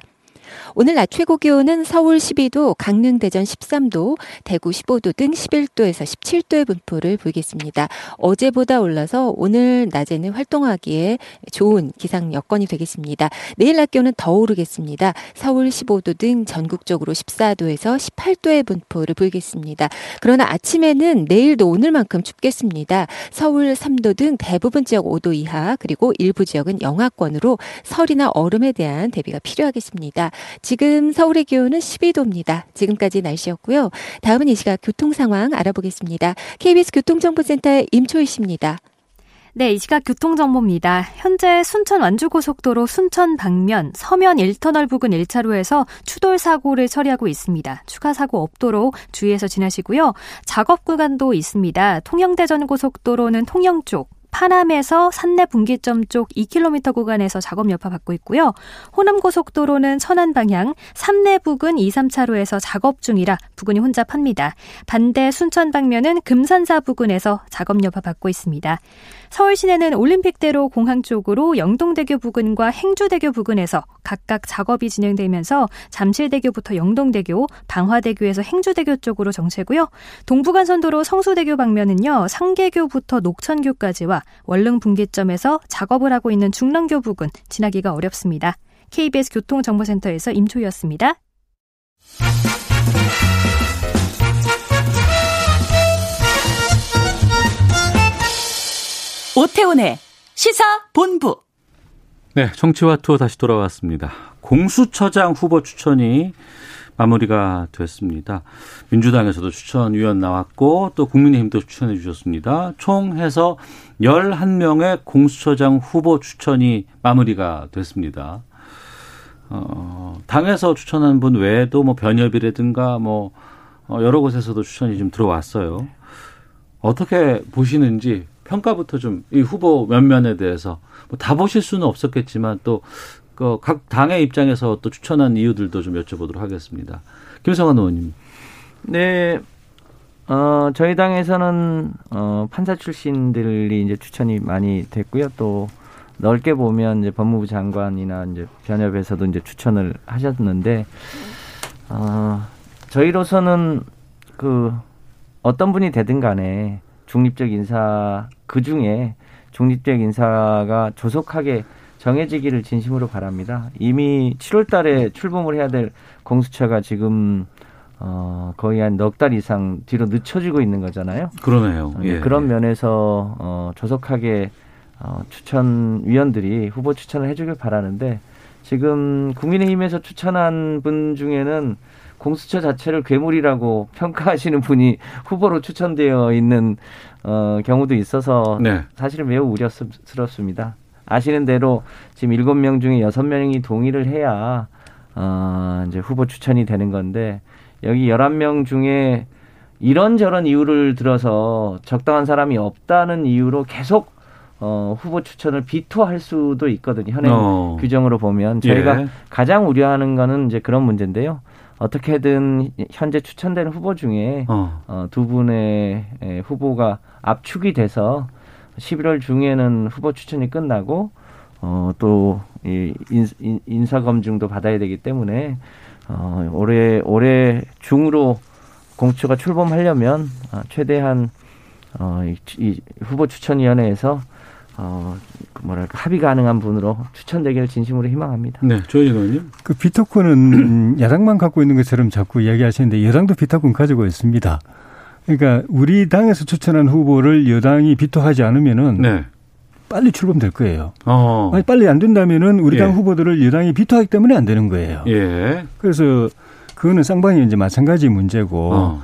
오늘 낮 최고 기온은 서울 12도, 강릉, 대전 13도, 대구 15도 등 11도에서 17도의 분포를 보이겠습니다. 어제보다 올라서 오늘 낮에는 활동하기에 좋은 기상 여건이 되겠습니다. 내일 낮 기온은 더 오르겠습니다. 서울 15도 등 전국적으로 14도에서 18도의 분포를 보이겠습니다. 그러나 아침에는 내일도 오늘만큼 춥겠습니다. 서울 3도 등 대부분 지역 5도 이하, 그리고 일부 지역은 영하권으로 설이나 얼음에 대한 대비가 필요하겠습니다. 지금 서울의 기온은 12도입니다. 지금까지 날씨였고요. 다음은 이 시각 교통 상황 알아보겠습니다. KBS 교통정보센터의 임초희 씨입니다. 네, 이 시각 교통정보입니다. 현재 순천 완주고속도로 순천 방면 서면 1터널 부근 1차로에서 추돌 사고를 처리하고 있습니다. 추가 사고 없도록 주의해서 지나시고요. 작업 구간도 있습니다. 통영대전 고속도로는 통영 쪽, 파남에서 산내 분기점 쪽 2km 구간에서 작업 여파 받고 있고요. 호남고속도로는 천안 방향 삼내 부근 2, 3차로에서 작업 중이라 부근이 혼잡합니다. 반대 순천 방면은 금산사 부근에서 작업 여파 받고 있습니다. 서울 시내는 올림픽대로 공항 쪽으로 영동대교 부근과 행주대교 부근에서 각각 작업이 진행되면서 잠실대교부터 영동대교, 방화대교에서 행주대교 쪽으로 정체고요. 동부간선도로 성수대교 방면은요. 상계교부터 녹천교까지와 원릉 분기점에서 작업을 하고 있는 중랑교 부근 지나기가 어렵습니다. KBS 교통정보센터에서 임초였습니다. 오태훈의 시사 본부. 네, 정치와 투어 다시 돌아왔습니다. 공수처장 후보 추천이 마무리가 됐습니다. 민주당에서도 추천위원 나왔고 또 국민의힘도 추천해 주셨습니다. 총 해서 11명의 공수처장 후보 추천이 마무리가 됐습니다. 어, 당에서 추천한 분 외에도 뭐 변협이라든가 뭐 어, 여러 곳에서도 추천이 좀 들어왔어요. 어떻게 보시는지 평가부터 좀 이 후보 면면에 대해서 뭐 다 보실 수는 없었겠지만 또 그 각 당의 입장에서 또 추천한 이유들도 좀 여쭤보도록 하겠습니다. 김성환 의원님. 네. 어, 저희 당에서는 어, 판사 출신들이 이제 추천이 많이 됐고요. 또 넓게 보면 이제 법무부 장관이나 이제 변협에서도 이제 추천을 하셨는데 어, 저희로서는 그 어떤 분이 되든 간에 중립적 인사 그 중에 중립적 인사가 조속하게 정해지기를 진심으로 바랍니다. 이미 7월 달에 출범을 해야 될 공수처가 지금 어, 거의 한 넉 달 이상 뒤로 늦춰지고 있는 거잖아요. 그러네요. 예, 그런 면에서 어, 조속하게 어, 추천위원들이 후보 추천을 해주길 바라는데 지금 국민의힘에서 추천한 분 중에는 공수처 자체를 괴물이라고 평가하시는 분이 후보로 추천되어 있는 어, 경우도 있어서 네. 사실은 매우 우려스럽습니다. 아시는 대로 지금 일곱 명 중에 여섯 명이 동의를 해야 어, 이제 후보 추천이 되는 건데 여기 열한 명 중에 이런저런 이유를 들어서 적당한 사람이 없다는 이유로 계속 어, 후보 추천을 비토할 수도 있거든요. 현행 어. 규정으로 보면 저희가 예. 가장 우려하는 거는 이제 그런 문제인데요. 어떻게든 현재 추천된 후보 중에 어. 어, 두 분의 에, 후보가 압축이 돼서 11월 중에는 후보 추천이 끝나고 어, 또 이 인사 검증도 받아야 되기 때문에 어, 올해 올해 중으로 공수처가 출범하려면 어, 최대한 어, 이, 이 후보 추천위원회에서 어, 그 뭐랄까 합의 가능한 분으로 추천되기를 진심으로 희망합니다. 네, 조현진 의원님. 그 비토권은 야당만 갖고 있는 것처럼 자꾸 이야기하시는데 여당도 비토권 가지고 있습니다. 그러니까 우리 당에서 추천한 후보를 여당이 비토하지 않으면은 네. 빨리 출범될 거예요. 어. 아니, 빨리 안 된다면은 우리 당 예. 후보들을 여당이 비토하기 때문에 안 되는 거예요. 예. 그래서 그거는 쌍방이 이제 마찬가지 문제고 어.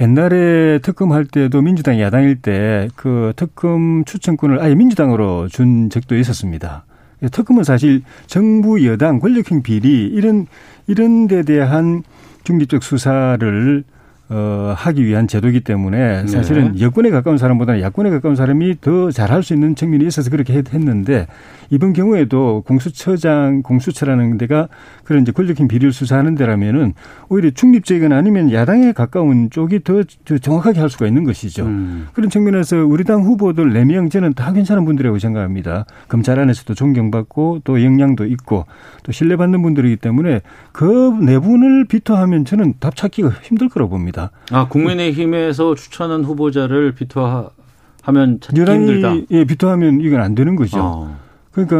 옛날에 특검할 때도 민주당 야당일 때 그 특검 추천권을 아예 민주당으로 준 적도 있었습니다. 특검은 사실 정부 여당 권력형 비리 이런 이런 데 대한 중립적 수사를 어, 하기 위한 제도이기 때문에 사실은 네. 여권에 가까운 사람보다는 야권에 가까운 사람이 더 잘할 수 있는 측면이 있어서 그렇게 했- 했는데 이번 경우에도 공수처장 공수처라는 데가 그런 이제 권력형 비리를 수사하는 데라면은 오히려 중립적이거나 아니면 야당에 가까운 쪽이 더, 더 정확하게 할 수가 있는 것이죠. 음. 그런 측면에서 우리 당 후보들 4명 저는 다 괜찮은 분들이라고 생각합니다. 검찰 안에서도 존경받고 또 역량도 있고 또 신뢰받는 분들이기 때문에 그 네 분을 비토하면 저는 답 찾기가 힘들 거라고 봅니다. 아, 국민의힘에서 추천한 후보자를 비토하면 찾기 여당이 힘들다. 예, 비토하면 이건 안 되는 거죠. 어. 그러니까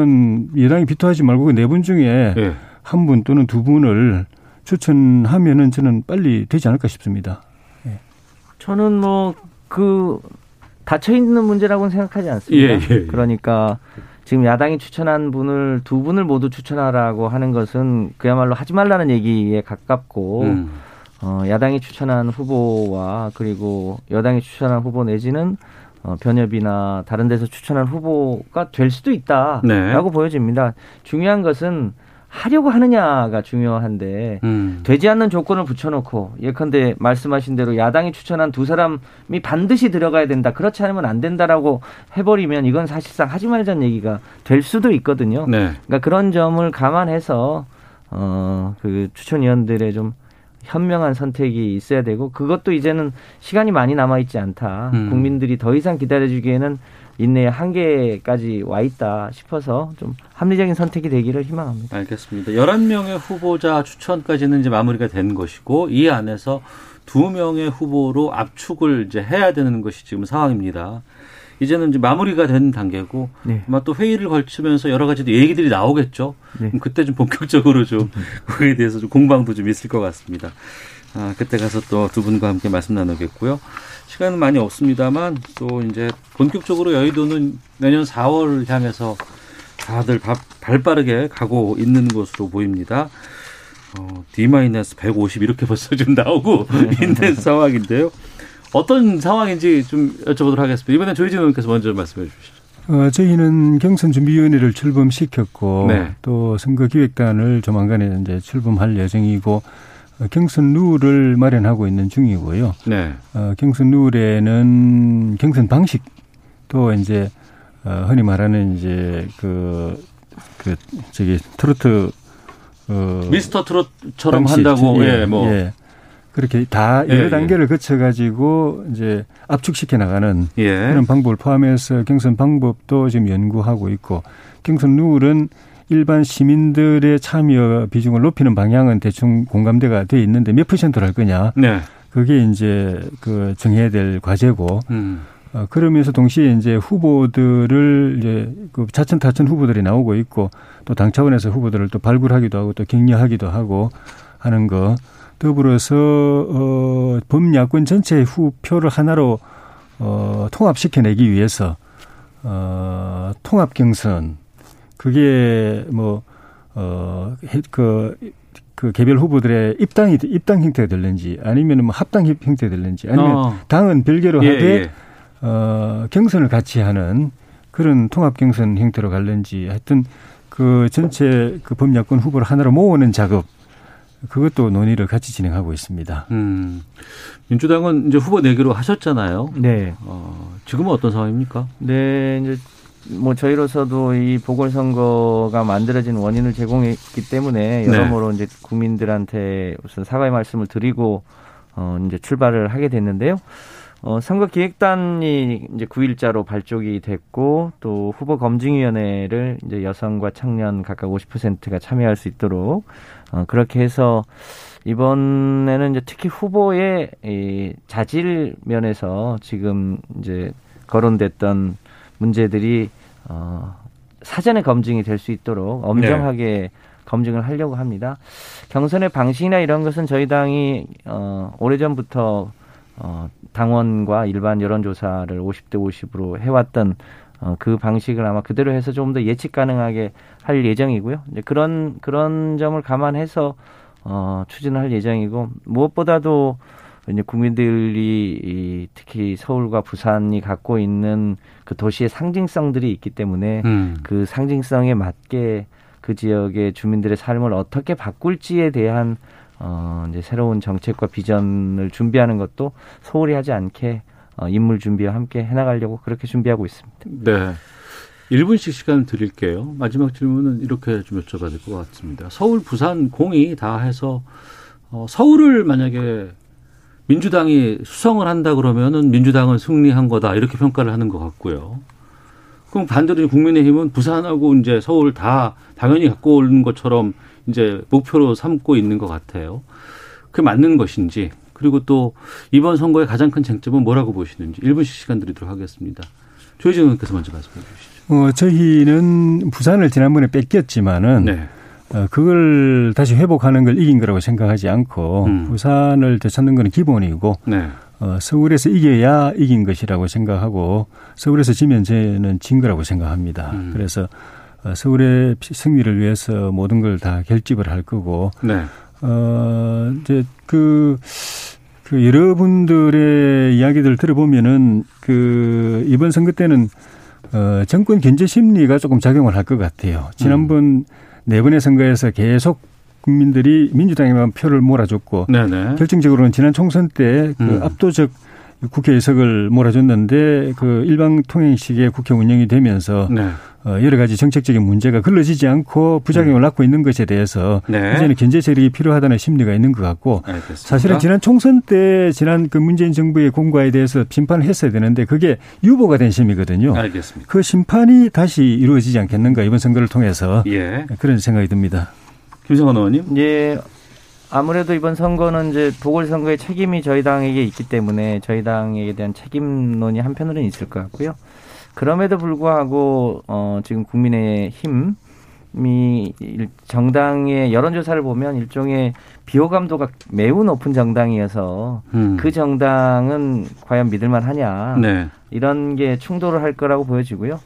여당이 비토하지 말고 그 네 분 중에 예. 한분 또는 두 분을 추천하면은 저는 빨리 되지 않을까 싶습니다. 저는 뭐 그 닫혀 있는 문제라고는 생각하지 않습니다. 예, 예, 예. 그러니까 지금 야당이 추천한 분을 두 분을 모두 추천하라고 하는 것은 그야말로 하지 말라는 얘기에 가깝고 음. 어, 야당이 추천한 후보와 그리고 여당이 추천한 후보 내지는 어, 변협이나 다른 데서 추천한 후보가 될 수도 있다라고 네. 보여집니다. 중요한 것은 하려고 하느냐가 중요한데 음. 되지 않는 조건을 붙여놓고 예컨대 말씀하신 대로 야당이 추천한 두 사람이 반드시 들어가야 된다. 그렇지 않으면 안 된다라고 해버리면 이건 사실상 하지 말자는 얘기가 될 수도 있거든요. 네. 그러니까 그런 점을 감안해서 어그 추천위원들의 좀 현명한 선택이 있어야 되고 그것도 이제는 시간이 많이 남아 있지 않다. 음. 국민들이 더 이상 기다려주기에는 인내의 한계까지 와 있다 싶어서 좀 합리적인 선택이 되기를 희망합니다. 알겠습니다. 11명의 후보자 추천까지는 이제 마무리가 된 것이고 이 안에서 두 명의 후보로 압축을 이제 해야 되는 것이 지금 상황입니다. 이제는 이제 마무리가 된 단계고 네. 아마 또 회의를 걸치면서 여러 가지 얘기들이 나오겠죠. 네. 그때 좀 본격적으로 좀 그에 대해서 좀 공방도 좀 있을 것 같습니다. 아, 그때 가서 또 두 분과 함께 말씀 나누겠고요. 시간은 많이 없습니다만 또 이제 본격적으로 여의도는 내년 4월 향해서 다들 바- 발 빠르게 가고 있는 것으로 보입니다. 어, D-150 이렇게 벌써 좀 나오고 있는 상황인데요. 어떤 상황인지 좀 여쭤보도록 하겠습니다. 이번엔 조희진 의원께서 먼저 말씀해 주시죠. 어, 저희는 경선준비위원회를 출범시켰고 네. 또 선거기획단을 조만간에 이제 출범할 예정이고 어, 경선 룰을 마련하고 있는 중이고요. 네. 어, 경선 룰에는 경선 방식 또 이제 어, 흔히 말하는 이제 그, 그 저기 트로트 어, 미스터 트롯처럼 방식, 한다고 예, 예, 뭐 예. 그렇게 다 여러 예, 예. 단계를 거쳐 가지고 이제 압축시켜 나가는 예. 그런 방법을 포함해서 경선 방법도 지금 연구하고 있고 경선 룰은 일반 시민들의 참여 비중을 높이는 방향은 대충 공감대가 돼 있는데 몇 퍼센트를 할 거냐 네. 그게 이제 그 정해야 될 과제고 음. 어, 그러면서 동시에 이제 후보들을 이제 그 차천 타천 후보들이 나오고 있고 또 당 차원에서 후보들을 또 발굴하기도 하고 또 격려하기도 하고 하는 거 더불어서 어 범야권 전체의 후표를 하나로 어 통합시켜내기 위해서 어, 통합 경선 그게 뭐 어, 그, 그 개별 후보들의 입당이, 입당 형태가 될는지 아니면 뭐 합당 형태가 될는지 아니면 어. 당은 별개로 예, 하되 예. 어, 경선을 같이 하는 그런 통합 경선 형태로 갈는지 하여튼 그 전체 그 범야권 후보를 하나로 모으는 작업 그것도 논의를 같이 진행하고 있습니다. 음. 민주당은 이제 후보 내기로 하셨잖아요. 네. 어, 지금은 어떤 상황입니까? 네, 이제 뭐 저희로서도 이 보궐선거가 만들어진 원인을 제공했기 때문에 네. 여러모로 이제 국민들한테 우선 사과의 말씀을 드리고 어 이제 출발을 하게 됐는데요. 어 선거기획단이 이제 9일자로 발족이 됐고 또 후보 검증위원회를 이제 여성과 청년 각각 50%가 참여할 수 있도록 어 그렇게 해서 이번에는 이제 특히 후보의 이 자질 면에서 지금 이제 거론됐던 문제들이 어 사전에 검증이 될 수 있도록 엄정하게 검증을 하려고 합니다. 경선의 방식이나 이런 것은 저희 당이 어 오래전부터 어 당원과 일반 여론조사를 50대 50으로 해왔던 어, 그 방식을 아마 그대로 해서 조금 더 예측 가능하게 할 예정이고요. 이제 그런 그런 점을 감안해서 어, 추진을 할 예정이고 무엇보다도 이제 국민들이 이, 특히 서울과 부산이 갖고 있는 그 도시의 상징성들이 있기 때문에 음. 그 상징성에 맞게 그 지역의 주민들의 삶을 어떻게 바꿀지에 대한 어, 이제 새로운 정책과 비전을 준비하는 것도 소홀히 하지 않게 어, 인물 준비와 함께 해나가려고 그렇게 준비하고 있습니다. 네. 1분씩 시간 드릴게요. 마지막 질문은 이렇게 좀 여쭤봐야 될 것 같습니다. 서울, 부산, 공이 다 해서 어, 서울을 만약에 민주당이 수성을 한다 그러면은 민주당은 승리한 거다 이렇게 평가를 하는 것 같고요. 그럼 반대로 국민의힘은 부산하고 이제 서울 다 당연히 갖고 오는 것처럼 이제 목표로 삼고 있는 것 같아요. 그게 맞는 것인지 그리고 또 이번 선거의 가장 큰 쟁점은 뭐라고 보시는지 1분씩 시간 드리도록 하겠습니다. 조혜진 의원께서 먼저 말씀해 주시죠. 어, 저희는 부산을 지난번에 뺏겼지만은 네. 어, 그걸 다시 회복하는 걸 이긴 거라고 생각하지 않고 음. 부산을 되찾는 거는 기본이고 네. 어, 서울에서 이겨야 이긴 것이라고 생각하고 서울에서 지면 저는 진 거라고 생각합니다. 음. 그래서 어, 서울의 승리를 위해서 모든 걸 다 결집을 할 거고 네. 어, 이제 그, 그 여러분들의 이야기들 들어보면은 그 이번 선거 때는 어, 정권 견제 심리가 조금 작용을 할 것 같아요. 지난번 네 번의 선거에서 계속 국민들이 민주당에만 표를 몰아줬고 네네. 결정적으로는 지난 총선 때그 음. 압도적 국회 의석을 몰아줬는데 그 일방 통행식의 국회 운영이 되면서 네. 어, 여러 가지 정책적인 문제가 걸러지지 않고 부작용을 낳고 있는 것에 대해서 네. 이제는 견제 세력이 필요하다는 심리가 있는 것 같고 알겠습니다. 사실은 지난 총선 때 지난 그 문재인 정부의 공과에 대해서 심판을 했어야 되는데 그게 유보가 된 심이거든요. 알겠습니다. 그 심판이 다시 이루어지지 않겠는가 이번 선거를 통해서 예. 그런 생각이 듭니다. 김성환 의원님. 예. 아무래도 이번 선거는 이제 보궐선거의 책임이 저희 당에게 있기 때문에 저희 당에 대한 책임론이 한편으로는 있을 것 같고요. 그럼에도 불구하고 어 지금 국민의 힘이 일- 정당의 여론조사를 보면 일종의 비호감도가 매우 높은 정당이어서 음. 그 정당은 과연 믿을만 하냐 네. 이런 게 충돌을 할 거라고 보여지고요.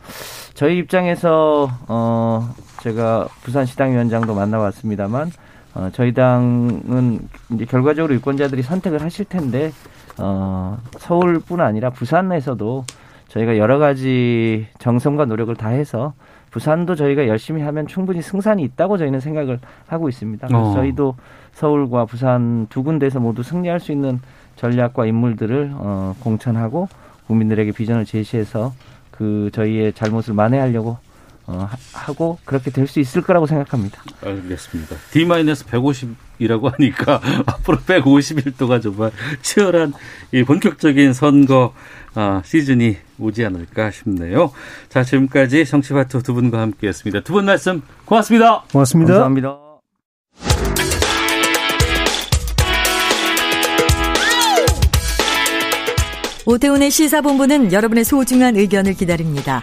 저희 입장에서 어 제가 부산시당 위원장도 만나봤습니다만 어 저희 당은 이제 결과적으로 유권자들이 선택을 하실 텐데 어 서울뿐 아니라 부산에서도 저희가 여러 가지 정성과 노력을 다해서 부산도 저희가 열심히 하면 충분히 승산이 있다고 저희는 생각을 하고 있습니다. 그래서 어. 저희도 서울과 부산 두 군데에서 모두 승리할 수 있는 전략과 인물들을 어, 공천하고 국민들에게 비전을 제시해서 그 저희의 잘못을 만회하려고 어, 하- 하고 그렇게 될 수 있을 거라고 생각합니다. 알겠습니다. D-150이라고 하니까 앞으로 150일 동안 정말 치열한 이 본격적인 선거 아, 시즌이 오지 않을까 싶네요. 자, 지금까지 정치바투 두 분과 함께 했습니다. 두 분 말씀 고맙습니다. 고맙습니다. 감사합니다. 오태훈의 시사본부는 여러분의 소중한 의견을 기다립니다.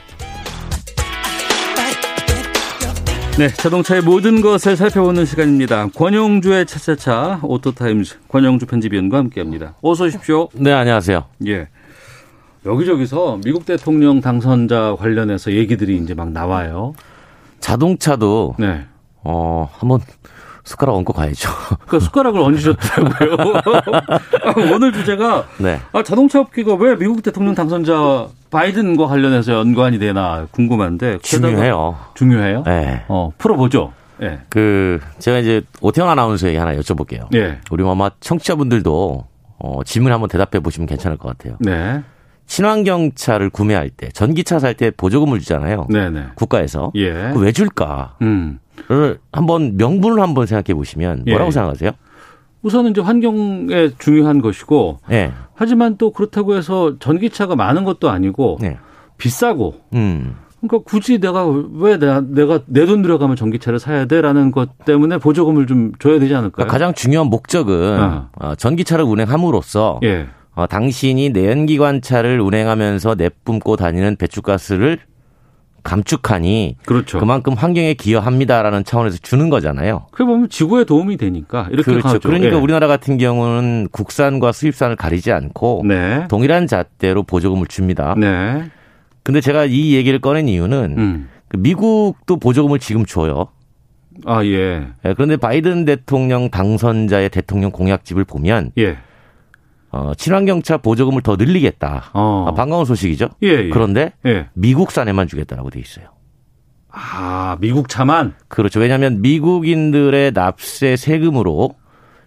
네, 자동차의 모든 것을 살펴보는 시간입니다. 권영주의 차차차 오토타임즈 권영주 편집위원과 함께합니다. 어서 오십시오. 네, 안녕하세요. 예. 여기저기서 미국 대통령 당선자 관련해서 얘기들이 이제 막 나와요. 자동차도 네. 어 한번 숟가락 얹고 가야죠. 그 숟가락을 얹으셨더라고요. 아, 오늘 주제가 네. 아, 자동차 업계가 왜 미국 대통령 당선자 바이든과 관련해서 연관이 되나 궁금한데 중요해요. 중요해요? 네. 어, 풀어보죠. 예. 그 제가 이제 오태원 아나운서에게 하나 여쭤볼게요. 예. 우리 아마 청취자분들도 어, 질문 한번 대답해 보시면 괜찮을 것 같아요. 네. 친환경차를 구매할 때 전기차 살 때 보조금을 주잖아요. 네네. 국가에서. 예. 그거 왜 줄까? 음. 를 한번 명분을 한번 생각해 보시면 뭐라고 예. 생각하세요? 우선은 이제 환경에 중요한 것이고 네. 하지만 또 그렇다고 해서 전기차가 많은 것도 아니고 네. 비싸고 음. 그러니까 굳이 내가 왜 내가, 내가 내 돈 들여가면 전기차를 사야 돼라는 것 때문에 보조금을 좀 줘야 되지 않을까요? 그러니까 가장 중요한 목적은 어. 어, 전기차를 운행함으로써 예. 어, 당신이 내연기관차를 운행하면서 내뿜고 다니는 배출가스를 감축하니 그렇죠. 그만큼 환경에 기여합니다라는 차원에서 주는 거잖아요. 그게 보면 지구에 도움이 되니까 이렇게 그렇죠. 가죠. 그러니까 예. 우리나라 같은 경우는 국산과 수입산을 가리지 않고 네. 동일한 잣대로 보조금을 줍니다. 네. 근데 제가 이 얘기를 꺼낸 이유는 음. 그 미국도 보조금을 지금 줘요. 아, 예. 예, 그런데 바이든 대통령 당선자의 대통령 공약집을 보면 예. 어, 친환경차 보조금을 더 늘리겠다. 어. 아, 반가운 소식이죠. 예, 예. 그런데 예. 미국산에만 주겠다라고 돼 있어요. 아, 미국 차만 그렇죠. 왜냐하면 미국인들의 납세 세금으로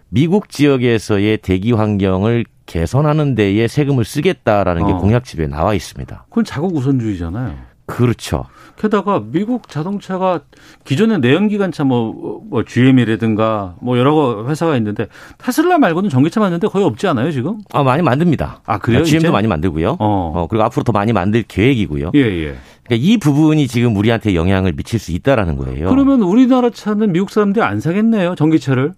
미국 지역에서의 대기 환경을 개선하는 데에 세금을 쓰겠다라는 게 어. 공약 집에 나와 있습니다. 그건 자국 우선주의잖아요. 그렇죠. 게다가 미국 자동차가 기존의 내연기관차 뭐, 뭐 GM이라든가 뭐 여러 회사가 있는데 테슬라 말고는 전기차 만드는데 거의 없지 않아요 지금? 아, 많이 만듭니다. 아 그래요? GM도 이제? 많이 만들고요. 어. 어, 그리고 앞으로 더 많이 만들 계획이고요. 예 예. 그러니까 이 부분이 지금 우리한테 영향을 미칠 수 있다라는 거예요. 그러면 우리나라 차는 미국 사람들이 안 사겠네요 전기차를?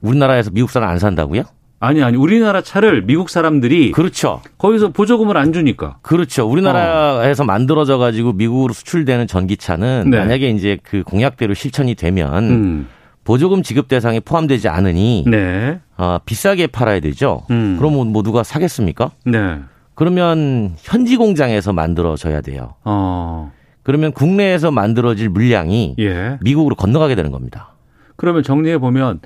우리나라에서 미국산을 안 산다고요? 아니 아니 우리나라 차를 미국 사람들이 그렇죠. 거기서 보조금을 안 주니까. 그렇죠. 우리나라에서 만들어져 가지고 미국으로 수출되는 전기차는 네. 만약에 이제 그 공약대로 실천이 되면 음. 보조금 지급 대상에 포함되지 않으니 네. 어, 비싸게 팔아야 되죠. 음. 그럼 뭐, 뭐 누가 사겠습니까? 네. 그러면 현지 공장에서 만들어져야 돼요. 어. 그러면 국내에서 만들어질 물량이 예. 미국으로 건너가게 되는 겁니다. 그러면 정리해 보면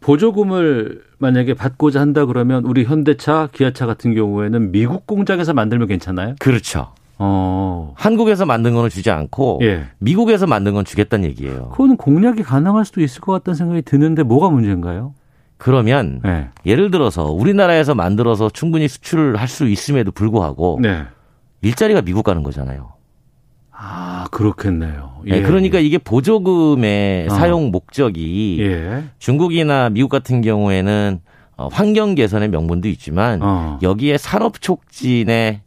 보조금을 만약에 받고자 한다 그러면 우리 현대차, 기아차 같은 경우에는 미국 공장에서 만들면 괜찮아요? 그렇죠. 어. 한국에서 만든 거는 주지 않고 예. 미국에서 만든 건 주겠다는 얘기예요. 그거는 공략이 가능할 수도 있을 것 같다는 생각이 드는데 뭐가 문제인가요? 그러면 네. 예를 들어서 우리나라에서 만들어서 충분히 수출을 할 수 있음에도 불구하고 네. 일자리가 미국 가는 거잖아요. 아, 그렇겠네요. 네, 그러니까 이게 보조금의 어. 사용 목적이 예. 중국이나 미국 같은 경우에는 어, 환경 개선의 명분도 있지만 어. 여기에 산업 촉진의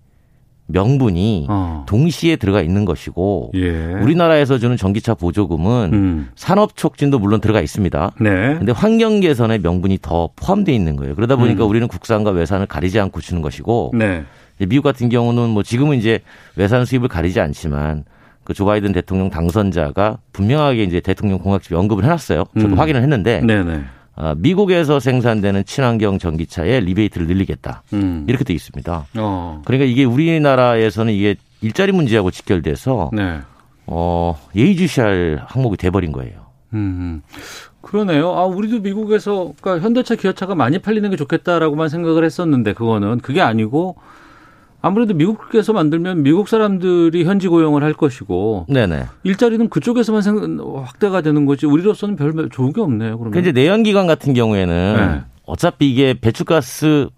명분이 어. 동시에 들어가 있는 것이고 예. 우리나라에서 주는 전기차 보조금은 음. 산업 촉진도 물론 들어가 있습니다. 네. 근데 환경 개선의 명분이 더 포함되어 있는 거예요. 그러다 보니까 음. 우리는 국산과 외산을 가리지 않고 주는 것이고 네. 이제 미국 같은 경우는 뭐 지금은 이제 외산 수입을 가리지 않지만 그 조 바이든 대통령 당선자가 분명하게 이제 대통령 공약집에 언급을 해놨어요. 저도 음. 확인을 했는데 네네. 아, 미국에서 생산되는 친환경 전기차에 리베이트를 늘리겠다 음. 이렇게 돼 있습니다. 어. 그러니까 이게 우리나라에서는 이게 일자리 문제하고 직결돼서 네. 어, 예의주시할 항목이 돼버린 거예요. 음. 그러네요. 아, 우리도 미국에서 그러니까 현대차, 기아차가 많이 팔리는 게 좋겠다라고만 생각을 했었는데 그거는 그게 아니고 아무래도 미국에서 만들면 미국 사람들이 현지 고용을 할 것이고 네네. 일자리는 그쪽에서만 생, 확대가 되는 거지 우리로서는 별 좋은 게 없네요. 그러면 그 이제 내연기관 같은 경우에는 네. 어차피 이게 배출가스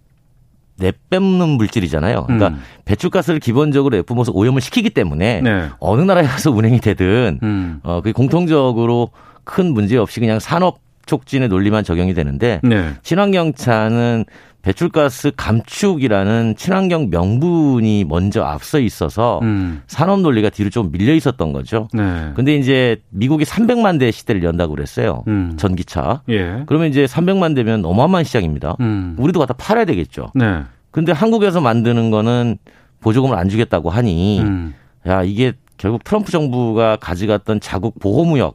내뿜는 물질이잖아요. 그러니까 음. 배출가스를 기본적으로 내뿜어서 오염을 시키기 때문에 네. 어느 나라에 가서 운행이 되든 음. 어, 그게 공통적으로 큰 문제 없이 그냥 산업 촉진의 논리만 적용이 되는데 네. 친환경차는 배출가스 감축이라는 친환경 명분이 먼저 앞서 있어서 음. 산업 논리가 뒤로 좀 밀려 있었던 거죠. 네. 근데 이제 미국이 300만 대 시대를 연다고 그랬어요. 음. 전기차. 예. 그러면 이제 300만 대면 어마어마한 시장입니다. 음. 우리도 갖다 팔아야 되겠죠. 네. 근데 한국에서 만드는 거는 보조금을 안 주겠다고 하니 음. 야 이게 결국 트럼프 정부가 가져갔던 자국 보호무역은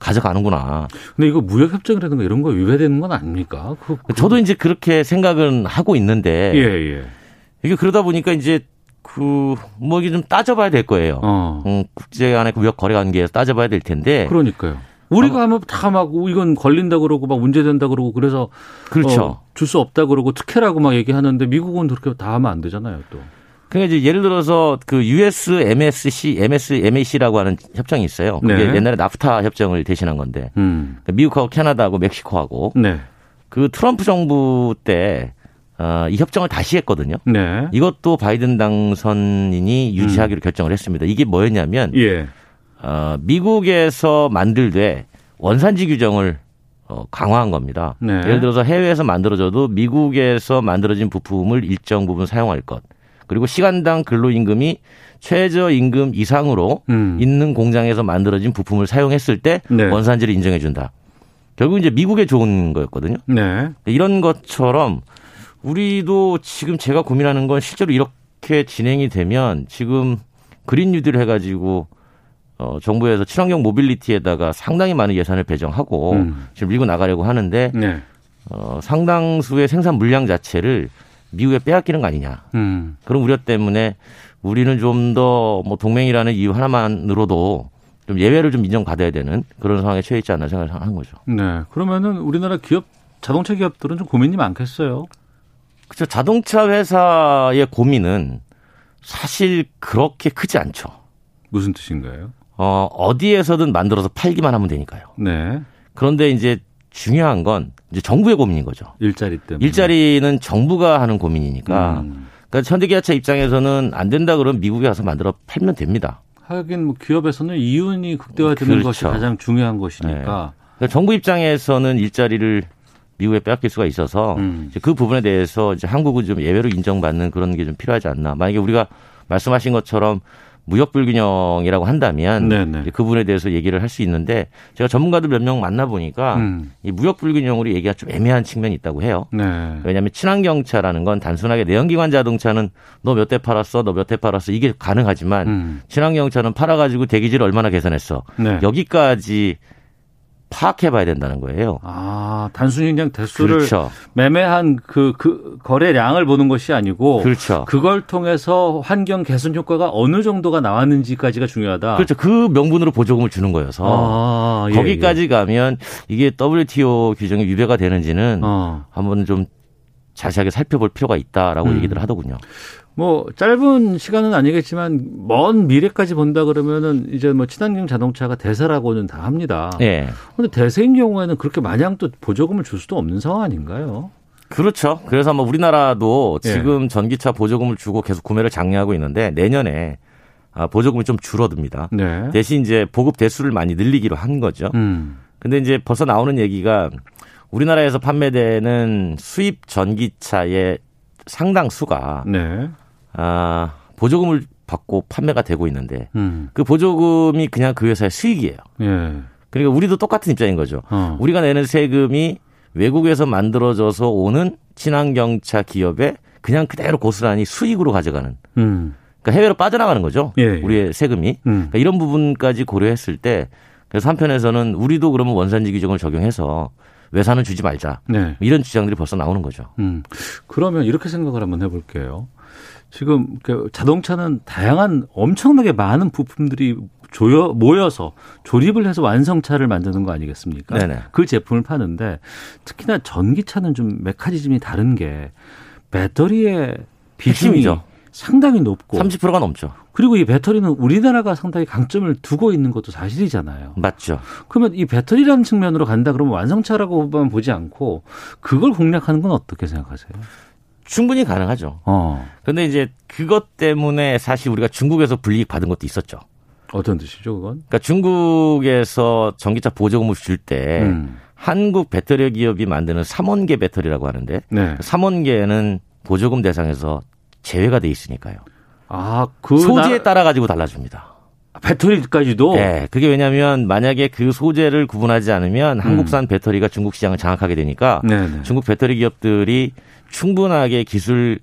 가져가는구나. 근데 이거 무역 협정이라든가 이런 거 위배되는 건 아닙니까? 그, 그- 저도 이제 그렇게 생각은 하고 있는데 예, 예. 이게 그러다 보니까 이제 그 뭐 이게 좀 따져봐야 될 거예요. 어. 음, 국제 간의 무역 거래 관계에서 따져봐야 될 텐데. 그러니까요. 우리가 하면 다 막 이건 걸린다 그러고 막 문제된다 그러고 그래서 그렇죠. 줄수 없다 그러고 특혜라고 막 얘기하는데 미국은 그렇게 다 하면 안 되잖아요, 또. 그러니까 이제 예를 들어서 그 US MSC, MS, MAC라고 하는 협정이 있어요. 그게 네. 옛날에 나프타 협정을 대신한 건데 음. 그러니까 미국하고 캐나다하고 멕시코하고 네. 그 트럼프 정부 때 어, 이 협정을 다시 했거든요. 네. 이것도 바이든 당선인이 유지하기로 결정을 했습니다. 이게 뭐였냐면 예. 어, 미국에서 만들되 원산지 규정을 어, 강화한 겁니다. 네. 예를 들어서 해외에서 만들어져도 미국에서 만들어진 부품을 일정 부분 사용할 것. 그리고 시간당 근로임금이 최저임금 이상으로 음. 있는 공장에서 만들어진 부품을 사용했을 때 네. 원산지를 인정해 준다. 결국 이제 미국에 좋은 거였거든요. 네. 이런 것처럼 우리도 지금 제가 고민하는 건 실제로 이렇게 진행이 되면 지금 Green New Deal 해가지고 어, 정부에서 친환경 mobility에다가 상당히 많은 예산을 배정하고 음. 지금 밀고 나가려고 하는데 네. 어, 상당수의 생산 물량 자체를 미국에 빼앗기는 거 아니냐. 음. 그런 우려 때문에 우리는 좀 더 뭐 동맹이라는 이유 하나만으로도 좀 예외를 좀 인정받아야 되는 그런 상황에 처해 있지 않나 생각을 하는 거죠. 네. 그러면은 우리나라 기업 자동차 기업들은 좀 고민이 많겠어요. 그렇죠. 자동차 회사의 고민은 사실 그렇게 크지 않죠. 무슨 뜻인가요? 어, 어디에서든 만들어서 팔기만 하면 되니까요. 네. 그런데 이제 중요한 건 이제 정부의 고민인 거죠. 일자리 때문에. 일자리는 정부가 하는 고민이니까. 음. 그러니까 현대기아차 입장에서는 안 된다 그러면 미국에 가서 만들어 팔면 됩니다. 하긴 뭐 기업에서는 이윤이 극대화되는 그렇죠. 것이 가장 중요한 것이니까. 그러니까 정부 입장에서는 일자리를 미국에 빼앗길 수가 있어서 음. 그 부분에 대해서 이제 한국은 좀 예외로 인정받는 그런 게 좀 필요하지 않나. 만약에 우리가 말씀하신 것처럼 무역 불균형이라고 한다면 네네. 이제 그 부분에 대해서 얘기를 할 수 있는데 제가 전문가들 몇 명 만나 보니까 음. 이 무역 불균형으로 얘기가 좀 애매한 측면이 있다고 해요. 네. 왜냐하면 친환경차라는 건 단순하게 내연기관 자동차는 너 몇 대 팔았어, 너 몇 대 팔았어 이게 가능하지만 음. 친환경차는 팔아가지고 대기질 얼마나 계산했어 네. 여기까지 파악해봐야 된다는 거예요. 아, 단순히 그냥 대수를 그렇죠. 매매한 그, 그 거래량을 보는 것이 아니고 그렇죠. 그걸 통해서 환경 개선 효과가 어느 정도가 나왔는지까지가 중요하다. 그렇죠. 그 명분으로 보조금을 주는 거여서 아, 예, 거기까지 가면 이게 WTO 규정이 위배가 되는지는 어. 한번 좀 자세하게 살펴볼 필요가 있다라고 음. 얘기들 하더군요. 뭐 짧은 시간은 아니겠지만 먼 미래까지 본다 그러면은 이제 뭐 친환경 자동차가 대세라고는 다 합니다. 예. 근데 대세인 경우에는 그렇게 마냥 또 보조금을 줄 수도 없는 상황 아닌가요? 그렇죠. 그래서 아마 우리나라도 예. 지금 전기차 보조금을 주고 계속 구매를 장려하고 있는데 내년에 아, 보조금이 좀 줄어듭니다. 네. 대신 이제 보급 대수를 많이 늘리기로 한 거죠. 음. 근데 이제 벌써 나오는 얘기가 우리나라에서 판매되는 수입 전기차의 상당수가 네. 아, 보조금을 받고 판매가 되고 있는데 음. 그 보조금이 그냥 그 회사의 수익이에요. 예. 그러니까 우리도 똑같은 입장인 거죠. 어. 우리가 내는 세금이 외국에서 만들어져서 오는 친환경차 기업에 그냥 그대로 고스란히 수익으로 가져가는. 음. 그러니까 해외로 빠져나가는 거죠. 예, 예. 우리의 세금이. 음. 그러니까 이런 부분까지 고려했을 때 그래서 한편에서는 우리도 그러면 원산지 규정을 적용해서 외산은 주지 말자. 네. 이런 주장들이 벌써 나오는 거죠. 음. 그러면 이렇게 생각을 한번 해볼게요. 지금 그 자동차는 다양한 엄청나게 많은 부품들이 조여 모여서 조립을 해서 완성차를 만드는 거 아니겠습니까? 네네. 그 제품을 파는데 특히나 전기차는 좀 메커니즘이 다른 게 배터리의 비중이 핵심이죠. 상당히 높고 30%가 넘죠. 그리고 이 배터리는 우리나라가 상당히 강점을 두고 있는 것도 사실이잖아요. 맞죠. 그러면 이 배터리라는 측면으로 간다 그러면 완성차라고만 보지 않고 그걸 공략하는 건 어떻게 생각하세요? 충분히 가능하죠. 어. 근데 이제 그것 때문에 사실 우리가 중국에서 불이익 받은 것도 있었죠. 어떤 뜻이죠, 그건? 그러니까 중국에서 전기차 보조금을 줄때 음. 한국 배터리 기업이 만드는 삼원계 배터리라고 하는데 네. 삼원계는 보조금 대상에서 제외가 돼 있으니까요. 아, 그 소재에 나- 따라 가지고 달라집니다. 배터리까지도 네, 그게 왜냐하면 만약에 그 소재를 구분하지 않으면 한국산 배터리가 중국 시장을 장악하게 되니까 음. 네네. 중국 배터리 기업들이 충분하게 기술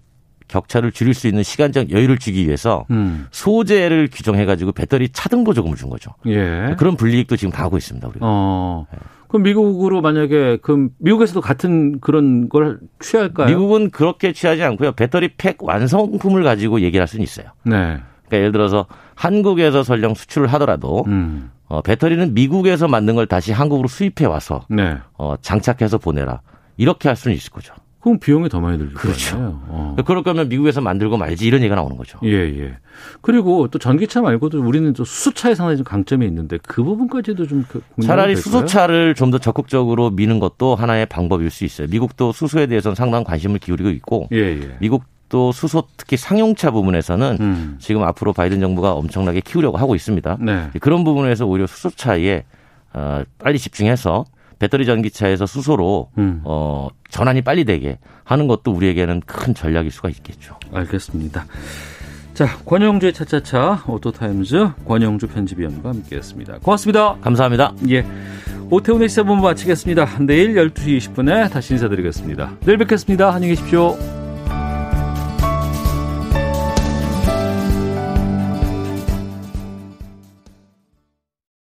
격차를 줄일 수 있는 시간적 여유를 주기 위해서 음. 소재를 규정해가지고 배터리 차등 보 조금을 준 거죠. 예. 그런 불이익도 지금 당하고 있습니다. 우리가. 어. 그럼 미국으로 만약에 그 미국에서도 같은 그런 걸 취할까요? 미국은 그렇게 취하지 않고요. 배터리 팩 완성품을 가지고 얘기를 할 수는 있어요. 네. 그러니까 예를 들어서 한국에서 설령 수출을 하더라도 음. 어, 배터리는 미국에서 만든 걸 다시 한국으로 수입해 와서 네. 어, 장착해서 보내라. 이렇게 할 수는 있을 거죠. 그럼 비용이 더 많이 들죠. 그렇죠. 어. 그럴 거면 미국에서 만들고 말지 이런 얘기가 나오는 거죠. 예, 예. 그리고 또 전기차 말고도 우리는 또 수소차에 상당히 좀 강점이 있는데 그 부분까지도 좀 그- 차라리 될까요? 수소차를 좀 더 적극적으로 미는 것도 하나의 방법일 수 있어요. 미국도 수소에 대해서는 상당한 관심을 기울이고 있고 예, 예. 미국도 수소 특히 상용차 부분에서는 음. 지금 앞으로 바이든 정부가 엄청나게 키우려고 하고 있습니다. 네. 그런 부분에서 오히려 수소차에 어, 빨리 집중해서 배터리 전기차에서 수소로 음. 어, 전환이 빨리 되게 하는 것도 우리에게는 큰 전략일 수가 있겠죠. 알겠습니다. 자, 권영주의 차차차 오토타임즈 권영주 편집위원과 함께했습니다. 고맙습니다. 감사합니다. 예. 오태훈의 시사본부 마치겠습니다. 내일 12시 20분에 다시 인사드리겠습니다. 내일 뵙겠습니다. 안녕히 계십시오.